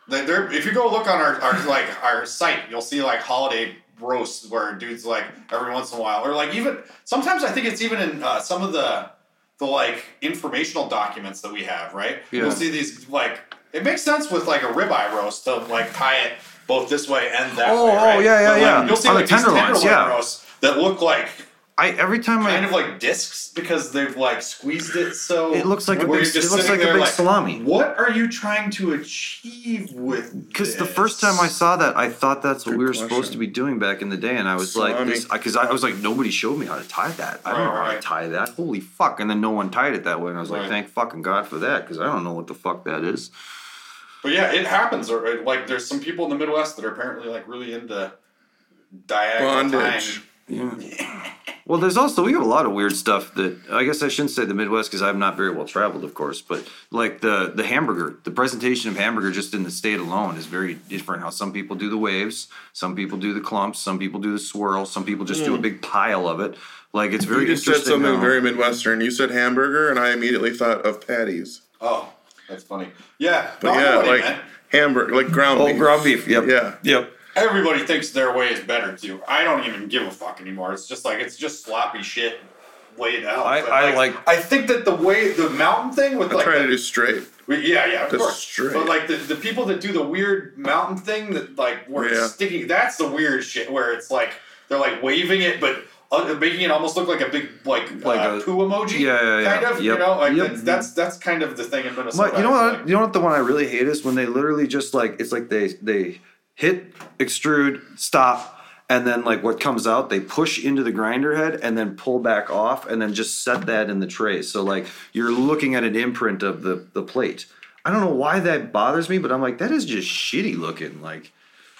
Speaker 3: They- They're, if you go look on our, our like our site, you'll see like holiday roasts where dudes like every once in a while, or like even sometimes I think it's even in uh, some of the the like informational documents that we have, right?
Speaker 2: Yeah.
Speaker 3: You'll see these like it makes sense with like a ribeye roast to like tie it both this way and that
Speaker 2: Oh,
Speaker 3: way.
Speaker 2: oh,
Speaker 3: right?
Speaker 2: yeah, yeah,
Speaker 3: But, like,
Speaker 2: yeah.
Speaker 3: You'll see
Speaker 2: On the
Speaker 3: like these
Speaker 2: tenderloins,
Speaker 3: tenderloin
Speaker 2: yeah.
Speaker 3: roasts that look like
Speaker 2: I every time I
Speaker 3: kind
Speaker 2: I
Speaker 3: of like discs because they've like squeezed it so
Speaker 2: It looks like a big- it looks like a
Speaker 3: there
Speaker 2: big salami.
Speaker 3: What are you trying to achieve with?
Speaker 2: Because the first time I saw that, I thought that's what we were
Speaker 4: question.
Speaker 2: supposed to be doing back in the day, and I was like,
Speaker 4: Salami.
Speaker 2: because I was like, nobody showed me how to tie that. I don't
Speaker 3: Right,
Speaker 2: know how to tie that. Holy fuck! And then no one tied it that way, and I was like,
Speaker 3: Right.
Speaker 2: thank fucking god for that, because I don't know what the fuck that is.
Speaker 3: But yeah, it happens. Or or, like, there's some people in the Midwest that are apparently like really into diagonal
Speaker 4: Bondage.
Speaker 3: tying.
Speaker 2: Yeah. Well, there's also we have a lot of weird stuff that I guess I shouldn't say the Midwest because I'm not very well traveled, of course. But like the the hamburger, the presentation of hamburger just in the state alone is very different. How some people do the waves, some people do the clumps, some people do the swirl, some people just do a mm. big pile of it. Like it's very
Speaker 4: You just said something
Speaker 2: how-
Speaker 4: very Midwestern. You said hamburger, and I immediately thought of patties.
Speaker 3: Oh, that's funny. Yeah,
Speaker 4: But
Speaker 3: no,
Speaker 4: yeah, like hamburger, like ground
Speaker 2: oh
Speaker 4: beef.
Speaker 2: ground beef. Yep.
Speaker 4: Yeah.
Speaker 2: Yep.
Speaker 3: Everybody thinks their way is better too. I don't even give a fuck anymore. It's just like it's just sloppy shit. laid out.
Speaker 2: I- I like-
Speaker 3: I think that the way the mountain thing with
Speaker 4: I
Speaker 3: like
Speaker 4: try
Speaker 3: the-
Speaker 4: to do straight.
Speaker 3: yeah, yeah, of
Speaker 4: Just
Speaker 3: course.
Speaker 4: straight.
Speaker 3: But like the, the people that do the weird mountain thing that like where
Speaker 4: Yeah.
Speaker 3: it's sticking, that's the weird shit where it's like they're like waving it, but uh, making it almost look like a big like,
Speaker 2: Like
Speaker 3: uh,
Speaker 2: a-
Speaker 3: poo emoji.
Speaker 2: Yeah, yeah, yeah.
Speaker 3: Kind of, you know, like
Speaker 2: Yep.
Speaker 3: that's, that's that's kind of the thing in Minnesota.
Speaker 2: But you know what?
Speaker 3: like.
Speaker 2: You know what? The one I really hate is when they literally just like it's like they they hit extrude stop and then like what comes out they push into the grinder head and then pull back off and then just set that in the tray. So like you're looking at an imprint of the the plate. I don't know why that bothers me, but I'm like that is just shitty looking. Like,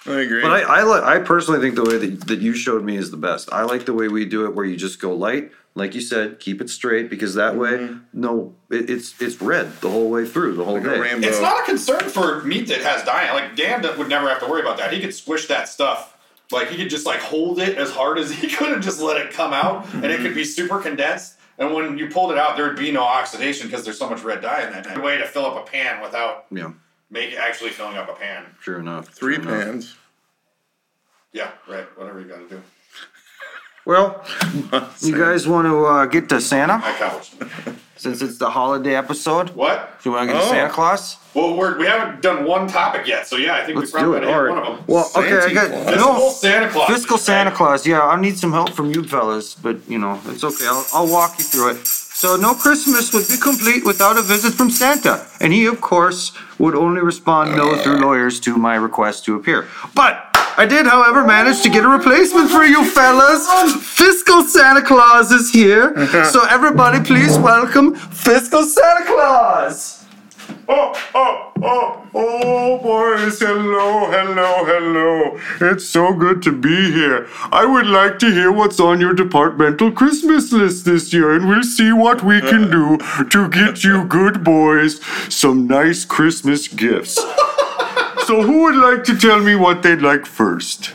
Speaker 4: I agree.
Speaker 2: but I I, li- I personally think the way that that you showed me is the best. I like the way we do it, where you just go light, like you said, keep it straight because that way, mm-hmm. no, it, it's it's red the whole way through the whole
Speaker 4: like
Speaker 2: day.
Speaker 3: It's not a concern for meat that has dye. Like Dan would never have to worry about that. He could squish that stuff. Like he could just like hold it as hard as he could and just let it come out, and it could be super condensed. And when you pulled it out, there would be no oxidation because there's so much red dye in that. Way to fill up a pan without
Speaker 2: Yeah,
Speaker 3: make actually filling up a pan.
Speaker 2: sure enough.
Speaker 4: Three
Speaker 2: sure enough.
Speaker 4: pans.
Speaker 3: Yeah, right. Whatever you got to do.
Speaker 2: Well, you guys want to uh, get to Santa
Speaker 3: I couch.
Speaker 2: since it's the holiday episode?
Speaker 3: What?
Speaker 2: Do you want to get to
Speaker 4: Oh.
Speaker 2: Santa Claus?
Speaker 3: Well, we're, we haven't done one topic yet, so yeah, I think
Speaker 2: Let's
Speaker 3: we probably
Speaker 2: do it.
Speaker 3: got to
Speaker 2: All
Speaker 3: hit one of them.
Speaker 2: Well, okay, I
Speaker 4: Santa
Speaker 2: got
Speaker 4: Claus.
Speaker 3: Fiscal
Speaker 2: no
Speaker 3: Santa Claus.
Speaker 2: fiscal. Santa Claus. Yeah, I'll need some help from you fellas, but you know it's okay. I'll, I'll walk you through it. So, no Christmas would be complete without a visit from Santa, and he, of course, would only respond no oh, through lawyers to my request to appear. But I did, however, manage to get a replacement for you fellas. Fiscal Santa Claus is here, so everybody, please welcome Fiscal Santa Claus.
Speaker 1: Oh, oh, oh, oh, boys. Hello, hello, hello. It's so good to be here. I would like to hear what's on your departmental Christmas list this year, and we'll see what we can do to get you good boys some nice Christmas gifts. So, who would like to tell me what they'd like first?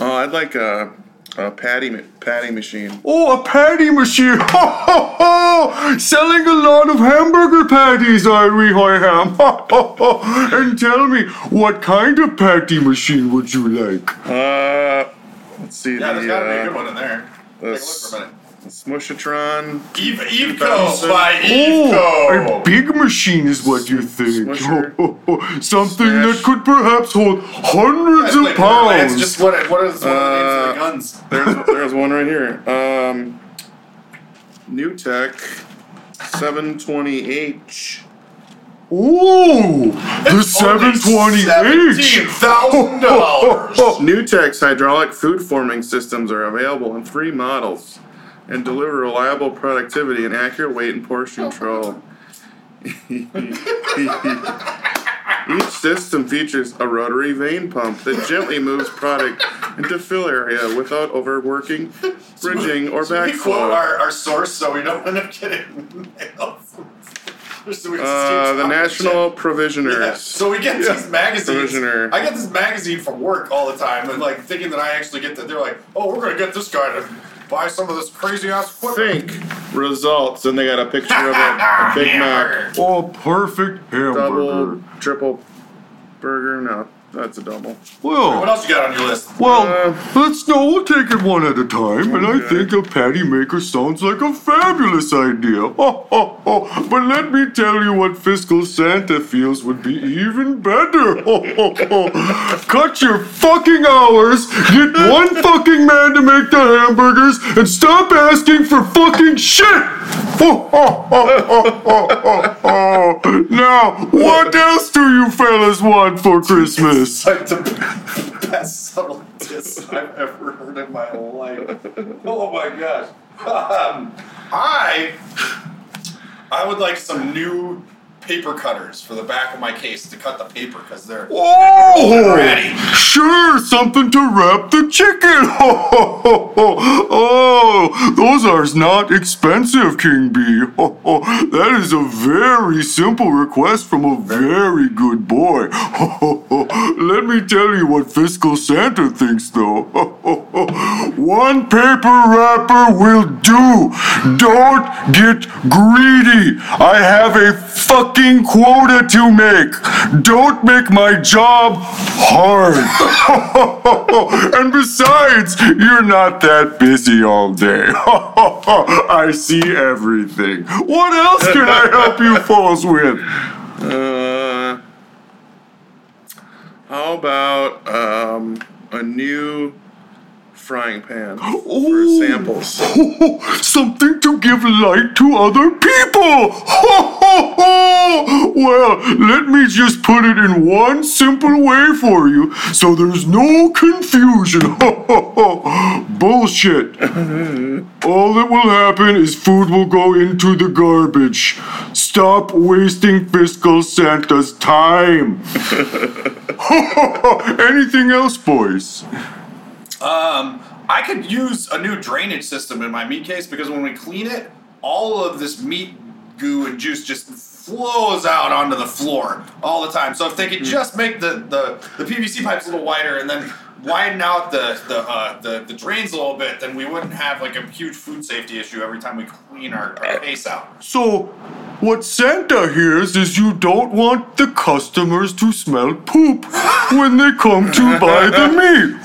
Speaker 4: Oh, I'd like a, a patty patty machine.
Speaker 1: Oh, a patty machine! Ho, ho, ho! Selling a lot of hamburger patties, are we, Hoyham? Ho, ho, ho! And tell me, what kind of patty machine would you like?
Speaker 4: Uh, let's see.
Speaker 3: Yeah, there's
Speaker 4: the,
Speaker 3: got to be a
Speaker 4: uh,
Speaker 3: good one in there. Take a look for a minute.
Speaker 4: Smushatron.
Speaker 3: Eve, Eveco
Speaker 4: 2000.
Speaker 3: by
Speaker 1: Oh, a big machine is what you think.
Speaker 4: Smusher.
Speaker 1: Something
Speaker 4: Smash.
Speaker 1: that could perhaps hold hundreds of
Speaker 3: like Borderlands,
Speaker 1: pounds.
Speaker 3: just what, it- what is one of the names of the
Speaker 4: Uh,
Speaker 3: guns?
Speaker 4: There's there's one right here. Um, New Tech 720H.
Speaker 1: Ooh, the 728.
Speaker 3: Seventeen thousand dollars.
Speaker 4: New Tech's hydraulic food forming systems are available in three models and deliver reliable productivity and accurate weight and portion control. Each system features a rotary vane pump that gently moves product into fill area without overworking, bridging, or
Speaker 3: Should we quote
Speaker 4: backflow.
Speaker 3: our, our source so we don't end up getting mails? So we just keep
Speaker 4: Uh, the National. Provisioners.
Speaker 3: Yeah, so we get these magazines.
Speaker 4: Provisioner.
Speaker 3: I get this magazine from work all the time, and like thinking that I actually get that. They're like, "Oh, we're gonna get this guy to buy some of this crazy ass equipment."
Speaker 4: Think results, and they got a picture of a, a Big Mac,
Speaker 1: Oh, perfect hamburger.
Speaker 4: double, triple burger. No, that's a double.
Speaker 1: Well,
Speaker 3: What else you got on your list?
Speaker 1: Well,
Speaker 4: Uh,
Speaker 1: let's no, we'll take it one at a time, and I
Speaker 4: Okay.
Speaker 1: think a patty maker sounds like a fabulous idea. Ho, ho, ho. But let me tell you what Fiscal Santa feels would be even better. Ho, ho, ho. Cut your fucking hours, get one fucking man to make the hamburgers, and stop asking for fucking shit. Ho, ho, ho, ho, ho, ho, ho. Now, what else do you fellas want for Christmas?
Speaker 3: It's like the best subtle diss I've ever heard in my life. Oh my gosh. Um, I I would like some new paper cutters for the back of my case to cut the paper because they're
Speaker 1: Oh,
Speaker 3: Ready.
Speaker 1: sure, something to wrap the chicken. oh, those are not expensive, King B. that is a very simple request from a very good boy. Let me tell you what Fiscal Santa thinks, though. One paper wrapper will do. Don't get greedy. I have a fucking quota to make. Don't make my job hard. and besides, you're not that busy all day. I see everything. What else can I help you fools with?
Speaker 4: Uh, how about um, a new frying pan for samples?
Speaker 1: Oh, something to give light to other people. well, let me just put it in one simple way for you so there's no confusion. Bullshit. All that will happen is food will go into the garbage. Stop wasting fiscal Santa's time. Anything else, boys?
Speaker 3: Um, I could use a new drainage system in my meat case because when we clean it, all of this meat goo and juice just flows out onto the floor all the time. So if they could just make the, the, the PVC pipes a little wider and then widen out the the, uh, the the drains a little bit, then we wouldn't have like a huge food safety issue every time we clean our, our case out.
Speaker 1: So, what Santa hears is you don't want the customers to smell poop when they come to buy the meat.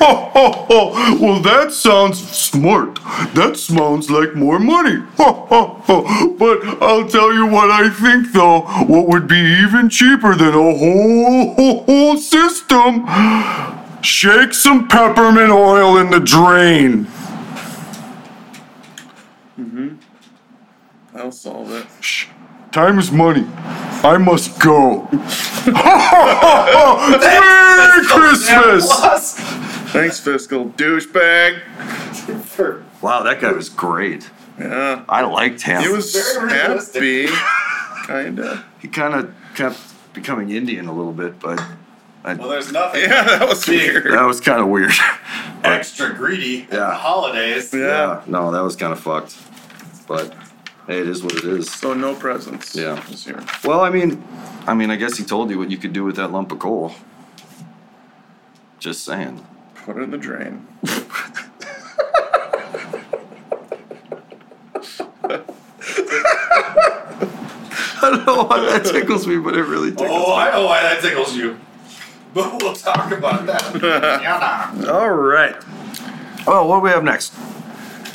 Speaker 1: well, that sounds smart. That sounds like more money. but I'll tell you what I think, though. What would be even cheaper than a whole, whole system? Shake some peppermint oil in the drain. Mm-hmm.
Speaker 4: I'll solve it.
Speaker 1: Shh. Time is money. I must go. Merry Christmas!
Speaker 4: Thanks, fiscal douchebag.
Speaker 2: Wow, that guy was great.
Speaker 4: Yeah,
Speaker 2: I liked him.
Speaker 4: he was
Speaker 3: Very
Speaker 4: happy, kinda.
Speaker 2: He kind of kept becoming Indian a little bit, but
Speaker 3: Well, there's nothing
Speaker 4: Yeah, that was weird.
Speaker 2: that was kind of weird.
Speaker 3: extra greedy at the
Speaker 2: Yeah.
Speaker 3: holidays.
Speaker 4: Yeah.
Speaker 2: no, that was kind of fucked. But hey, it is what it is.
Speaker 4: So no presents.
Speaker 2: Yeah.
Speaker 4: This year.
Speaker 2: Well, I mean, I mean, I guess he told you what you could do with that lump of coal. Just saying.
Speaker 4: Put it in the drain.
Speaker 2: I don't know why that tickles me, but it really tickles
Speaker 3: Oh, I know why that tickles you. But we'll talk about that. yeah.
Speaker 2: All right. Oh, what do we have next?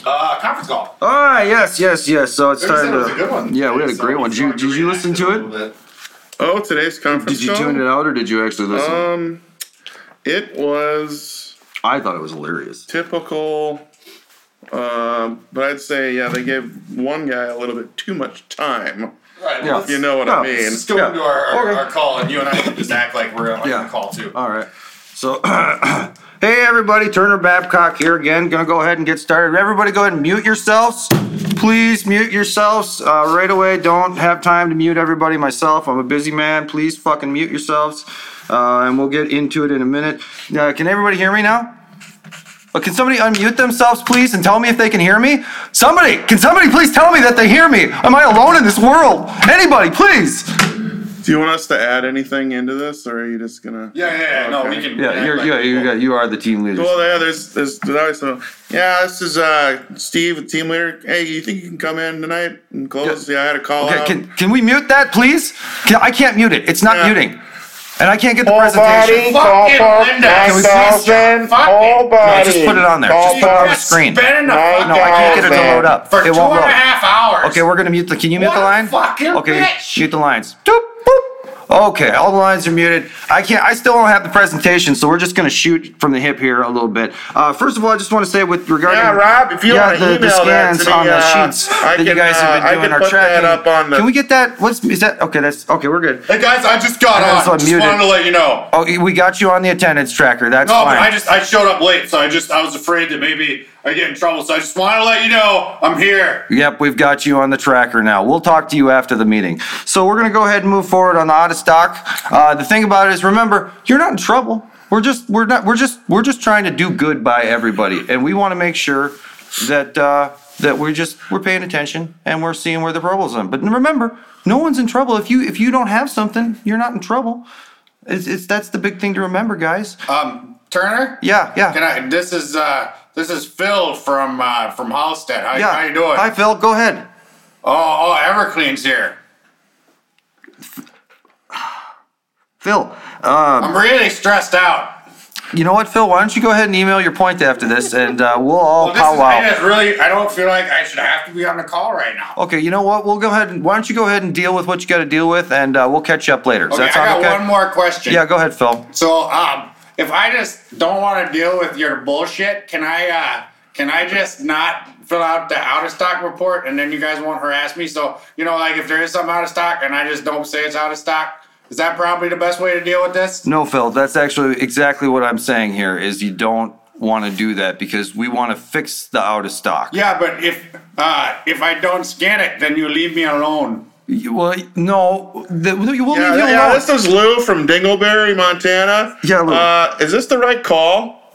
Speaker 3: Uh, conference call.
Speaker 2: All right, yes, yes, yes. So it's time to.
Speaker 3: was a good one.
Speaker 2: Yeah, we had a
Speaker 3: So
Speaker 2: great
Speaker 3: we
Speaker 2: one. Did you,
Speaker 3: wanted
Speaker 2: did you
Speaker 3: react
Speaker 2: listen to
Speaker 3: a
Speaker 2: it?
Speaker 3: little bit.
Speaker 4: Oh, today's conference
Speaker 2: Did you
Speaker 4: call?
Speaker 2: tune it out or did you actually listen?
Speaker 4: Um, it was
Speaker 2: I thought it was hilarious.
Speaker 4: typical. Um, but I'd say yeah, they gave one guy a little bit too much time.
Speaker 3: Right,
Speaker 2: Yeah.
Speaker 4: You know what
Speaker 2: Yeah.
Speaker 4: I mean?
Speaker 3: let's go
Speaker 2: Yeah.
Speaker 3: into our, our,
Speaker 2: Okay.
Speaker 3: our call, and you and I can just act like we're on
Speaker 2: Yeah.
Speaker 3: the call too.
Speaker 2: All right. So, hey everybody, Turner Babcock here again. Gonna go ahead and get started. Everybody, go ahead and mute yourselves. Please mute yourselves uh, right away. Don't have time to mute everybody myself. I'm a busy man. Please fucking mute yourselves, uh, and we'll get into it in a minute. Uh, can everybody hear me now? Uh, can somebody unmute themselves, please, and tell me if they can hear me? Somebody, can somebody please tell me that they hear me? Am I alone in this world? Anybody, please.
Speaker 4: Do you want us to add anything into this, or are you just gonna?
Speaker 3: Yeah, yeah, yeah. No, we can.
Speaker 2: Yeah,
Speaker 3: act
Speaker 2: you're,
Speaker 3: like
Speaker 2: yeah, you
Speaker 3: people.
Speaker 2: got, you are the team leader.
Speaker 4: Well, yeah, there's, there's, there's always some, yeah, this is, uh, Steve, the team leader. Hey, you think you can come in tonight and close? Yeah, I had a call
Speaker 2: Okay,
Speaker 4: out.
Speaker 2: can, can we mute that, please? Can, I can't mute it. It's not
Speaker 4: Yeah.
Speaker 2: muting. And I can't get the
Speaker 5: Whole
Speaker 2: presentation.
Speaker 5: body,
Speaker 3: Fucking
Speaker 5: call for
Speaker 3: Linda,
Speaker 2: can we please-
Speaker 5: 9,000,
Speaker 3: Fuck
Speaker 5: whole
Speaker 3: it.
Speaker 5: body.
Speaker 2: No, just put it on there. Just put it on the screen.
Speaker 3: Spending the
Speaker 5: Right
Speaker 2: No, I can't get it to load up.
Speaker 3: for
Speaker 2: It
Speaker 3: two
Speaker 2: won't
Speaker 3: and a
Speaker 2: load.
Speaker 3: half hours.
Speaker 2: Okay, we're gonna mute the. Can you mute
Speaker 3: What
Speaker 2: the
Speaker 3: a
Speaker 2: line?
Speaker 3: fucking
Speaker 2: okay,
Speaker 3: bitch.
Speaker 2: mute the lines. Doop, boop. Okay, all the lines are muted. I can't. I still don't have the presentation, so we're just gonna shoot from the hip here a little bit. Uh, first of all, I just want to say with regarding
Speaker 5: Yeah, Rob, if you
Speaker 2: yeah,
Speaker 5: want to
Speaker 2: the,
Speaker 5: email
Speaker 2: the scans
Speaker 5: that to me,
Speaker 2: on the
Speaker 5: uh,
Speaker 2: sheets
Speaker 5: I
Speaker 2: that you
Speaker 5: can,
Speaker 2: guys
Speaker 5: uh,
Speaker 2: have been doing
Speaker 5: can
Speaker 2: our
Speaker 5: put
Speaker 2: tracking.
Speaker 5: that up on the.
Speaker 2: Can we get that? What's is that? Okay, that's okay. We're good.
Speaker 3: Hey guys, I just got
Speaker 2: I just
Speaker 3: on. Just
Speaker 2: unmuted.
Speaker 3: wanted to let you know.
Speaker 2: Oh, we got you on the attendance tracker. That's
Speaker 3: No,
Speaker 2: fine.
Speaker 3: but I just I showed up late, so I just I was afraid that maybe I get in trouble. So I just want to let you know I'm here.
Speaker 2: Yep, we've got you on the tracker now. We'll talk to you after the meeting. So we're gonna go ahead and move forward on the of stock. Uh, the thing about it is, remember, you're not in trouble. We're just we're not we're just we're just trying to do good by everybody, and we want to make sure that uh, that we're just we're paying attention and we're seeing where the problems are. But remember, no one's in trouble. If you if you don't have something, you're not in trouble. It's, it's that's the big thing to remember, guys.
Speaker 3: Um, Turner.
Speaker 2: Yeah, yeah.
Speaker 3: Can I? This is uh, this is Phil from uh, from Halstead. How,
Speaker 2: Yeah.
Speaker 3: how you doing?
Speaker 2: Hi, Phil. Go ahead.
Speaker 3: Oh, oh, Everclean's here.
Speaker 2: Phil, um,
Speaker 3: I'm really stressed out.
Speaker 2: you know what, Phil? Why don't you go ahead and email your point after this, and uh, we'll all
Speaker 3: Well, this is,
Speaker 2: powwow.
Speaker 3: I really, I don't feel like I should have to be on the call right now.
Speaker 2: Okay, you know what? We'll go ahead and why don't you go ahead and deal with what you got to deal with, and uh, we'll catch you up later. Does
Speaker 3: Okay, I got
Speaker 2: okay?
Speaker 3: one more question.
Speaker 2: Yeah, go ahead, Phil.
Speaker 3: So, um, if I just don't want to deal with your bullshit, can I, uh, can I just not fill out the out of stock report and then you guys won't harass me? So, you know, like if there is something out of stock and I just don't say it's out of stock, is that probably the best way to deal with this?
Speaker 2: No, Phil, that's actually exactly what I'm saying here. Is you don't want to do that because we want to fix the out of stock.
Speaker 3: Yeah, but if, uh, if I don't scan it, then you leave me alone.
Speaker 2: You- Well, no, the, we'll
Speaker 4: Yeah,
Speaker 2: leave you
Speaker 4: yeah,
Speaker 2: alone.
Speaker 4: this is Lou from Dingleberry, Montana.
Speaker 2: Yeah, Lou.
Speaker 4: Uh, is this the right call?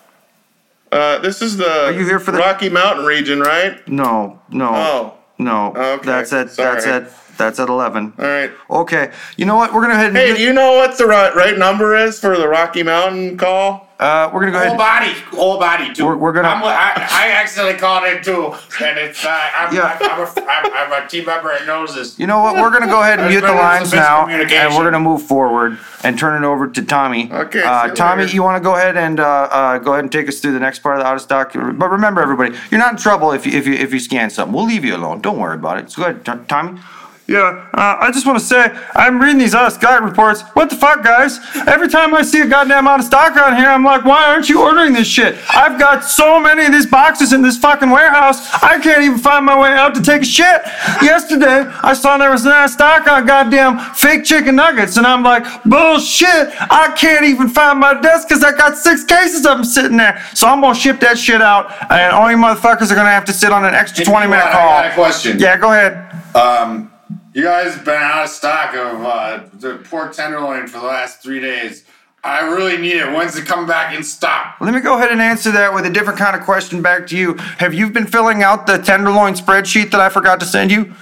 Speaker 4: Uh, this is the
Speaker 2: Are you here for the-
Speaker 4: Rocky Mountain region, right?
Speaker 2: No, no,
Speaker 4: Oh,
Speaker 2: no.
Speaker 4: Okay,
Speaker 2: That's at that's
Speaker 4: sorry.
Speaker 2: at that's at eleven.
Speaker 4: all right.
Speaker 2: Okay, you know what? We're gonna head.
Speaker 4: Hey, do you know what the right, right number is for the Rocky Mountain call?
Speaker 2: Uh, we're gonna go
Speaker 3: Whole
Speaker 2: ahead.
Speaker 3: body, whole body too.
Speaker 2: We're- we're gonna-
Speaker 3: I'm, I, I accidentally called it too, and it's. Uh, I'm,
Speaker 2: Yeah.
Speaker 3: I'm, a, I'm, I'm a team member at this.
Speaker 2: You know what? We're gonna go ahead and mute the lines now, and we're gonna move forward and turn it over to Tommy.
Speaker 4: Okay,
Speaker 2: Uh,
Speaker 4: you
Speaker 2: Tommy,
Speaker 4: later.
Speaker 2: you want to go ahead and uh, uh, go ahead and take us through the next part of the out of stock? But remember, everybody, you're not in trouble if you if you if you scan something. We'll leave you alone. Don't worry about it. So go ahead, T- Tommy.
Speaker 5: Yeah, uh, I just want to say, I'm reading these out of stock reports. What the fuck, guys? Every time I see a goddamn out of stock on here, I'm like, why aren't you ordering this shit? I've got so many of these boxes in this fucking warehouse, I can't even find my way out to take a shit. Yesterday, I saw there was an out of stock on goddamn fake chicken nuggets, and I'm like, bullshit, I can't even find my desk because I got six cases of them sitting there. So I'm gonna ship that shit out, and all you motherfuckers are gonna have to sit on an extra 20 minute
Speaker 3: I
Speaker 5: call.
Speaker 3: got a question.
Speaker 5: Yeah, go ahead.
Speaker 3: Um, you guys been out of stock of uh, the pork tenderloin for the last three days. I really need it. When's it come back in stock?
Speaker 2: Let me go ahead and answer that with a different kind of question back to you. Have you been filling out the tenderloin spreadsheet that I forgot to send you?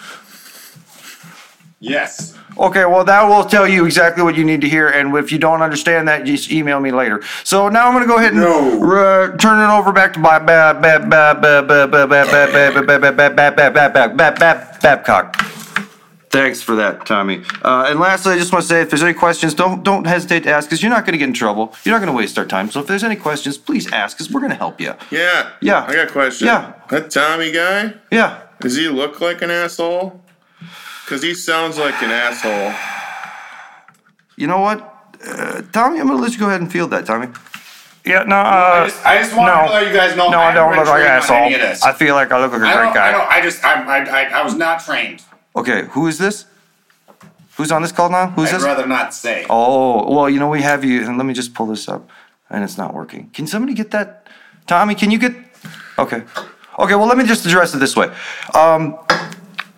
Speaker 3: Yes.
Speaker 2: Okay, well, that will tell you exactly what you need to hear. And if you don't understand that, just email me later. So now I'm going to go ahead and turn it over back to Babcock. Thanks for that, Tommy. Uh, and lastly, I just want to say, if there's any questions, don't don't hesitate to ask, because you're not going to get in trouble. You're not going to waste our time. So if there's any questions, please ask, because we're going to help you.
Speaker 4: Yeah.
Speaker 2: Yeah.
Speaker 4: I got a question.
Speaker 2: Yeah.
Speaker 4: That Tommy guy,
Speaker 2: Yeah.
Speaker 4: does he look like an asshole? Because he sounds like an asshole.
Speaker 2: You know what, uh, Tommy? I'm going to let you go ahead and field that, Tommy.
Speaker 5: Yeah, no,
Speaker 3: I
Speaker 5: uh,
Speaker 3: just, I just want
Speaker 5: no.
Speaker 3: to let you guys know.
Speaker 5: no, I don't look like an
Speaker 3: haven't been trained on any of
Speaker 5: asshole. I feel like I look like a
Speaker 3: I
Speaker 5: great
Speaker 3: don't, I don't. I just. I'm, I, I. I was not trained.
Speaker 2: Okay, who is this? Who's on this call now? Who's this?
Speaker 3: I'd
Speaker 2: this?
Speaker 3: rather not say.
Speaker 2: Oh, well, you know, we have you, and let me just pull this up, and it's not working. Can somebody get that? Tommy, can you get? Okay. Okay, well, let me just address it this way. Um,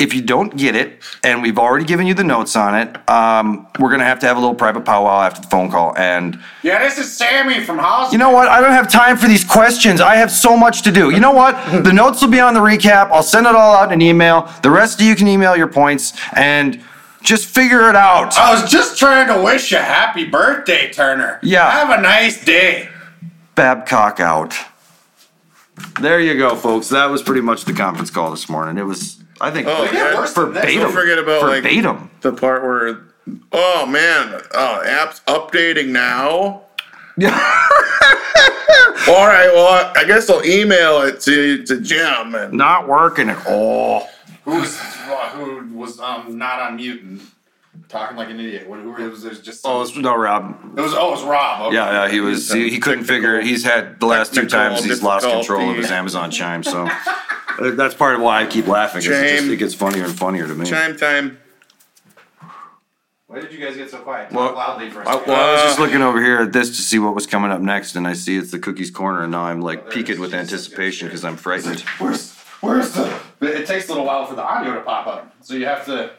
Speaker 2: if you don't get it, and we've already given you the notes on it, um, we're gonna have to have a little private powwow after the phone call. And
Speaker 3: Yeah, this is Sammy from House.
Speaker 2: you know what? I don't have time for these questions. I have so much to do. You know what? The notes will be on the recap. I'll send it all out in an email. The rest of you can email your points and just figure it out.
Speaker 3: I was just trying to wish you happy birthday, Turner.
Speaker 2: Yeah.
Speaker 3: Have a nice day.
Speaker 2: Babcock out. There you go, folks. That was pretty much the conference call this morning. It was, I think,
Speaker 4: Oh,
Speaker 3: Get
Speaker 4: yeah.
Speaker 3: worse
Speaker 2: verbatim.
Speaker 4: Don't forget about like
Speaker 2: verbatim.
Speaker 4: the part where, oh man, oh, app's updating now. Yeah. All right, well, I guess I'll email it to to Jim and
Speaker 2: Not working at all.
Speaker 3: Who's who was um not on mute and talking like an idiot? What, who it was? There's just
Speaker 2: Oh, it's, no, Rob.
Speaker 3: it was. Oh, it was Rob. Okay.
Speaker 2: Yeah, yeah, he was. He, he couldn't figure. it. He's had the last two times he's lost control of his. Amazon Chime. So uh, that's part of why I keep laughing. 'cause It, just, it gets funnier and funnier to me.
Speaker 4: chime time.
Speaker 3: Why did you guys get so quiet?
Speaker 2: Well,
Speaker 3: loudly for a
Speaker 2: I,
Speaker 3: second.
Speaker 2: well, I was just looking over here at this to see what was coming up next, and I see it's the Cookies Corner, and now I'm like peaked with anticipation because I'm frightened.
Speaker 3: Where's where's the? It takes a little while for the audio to pop up, so you have to.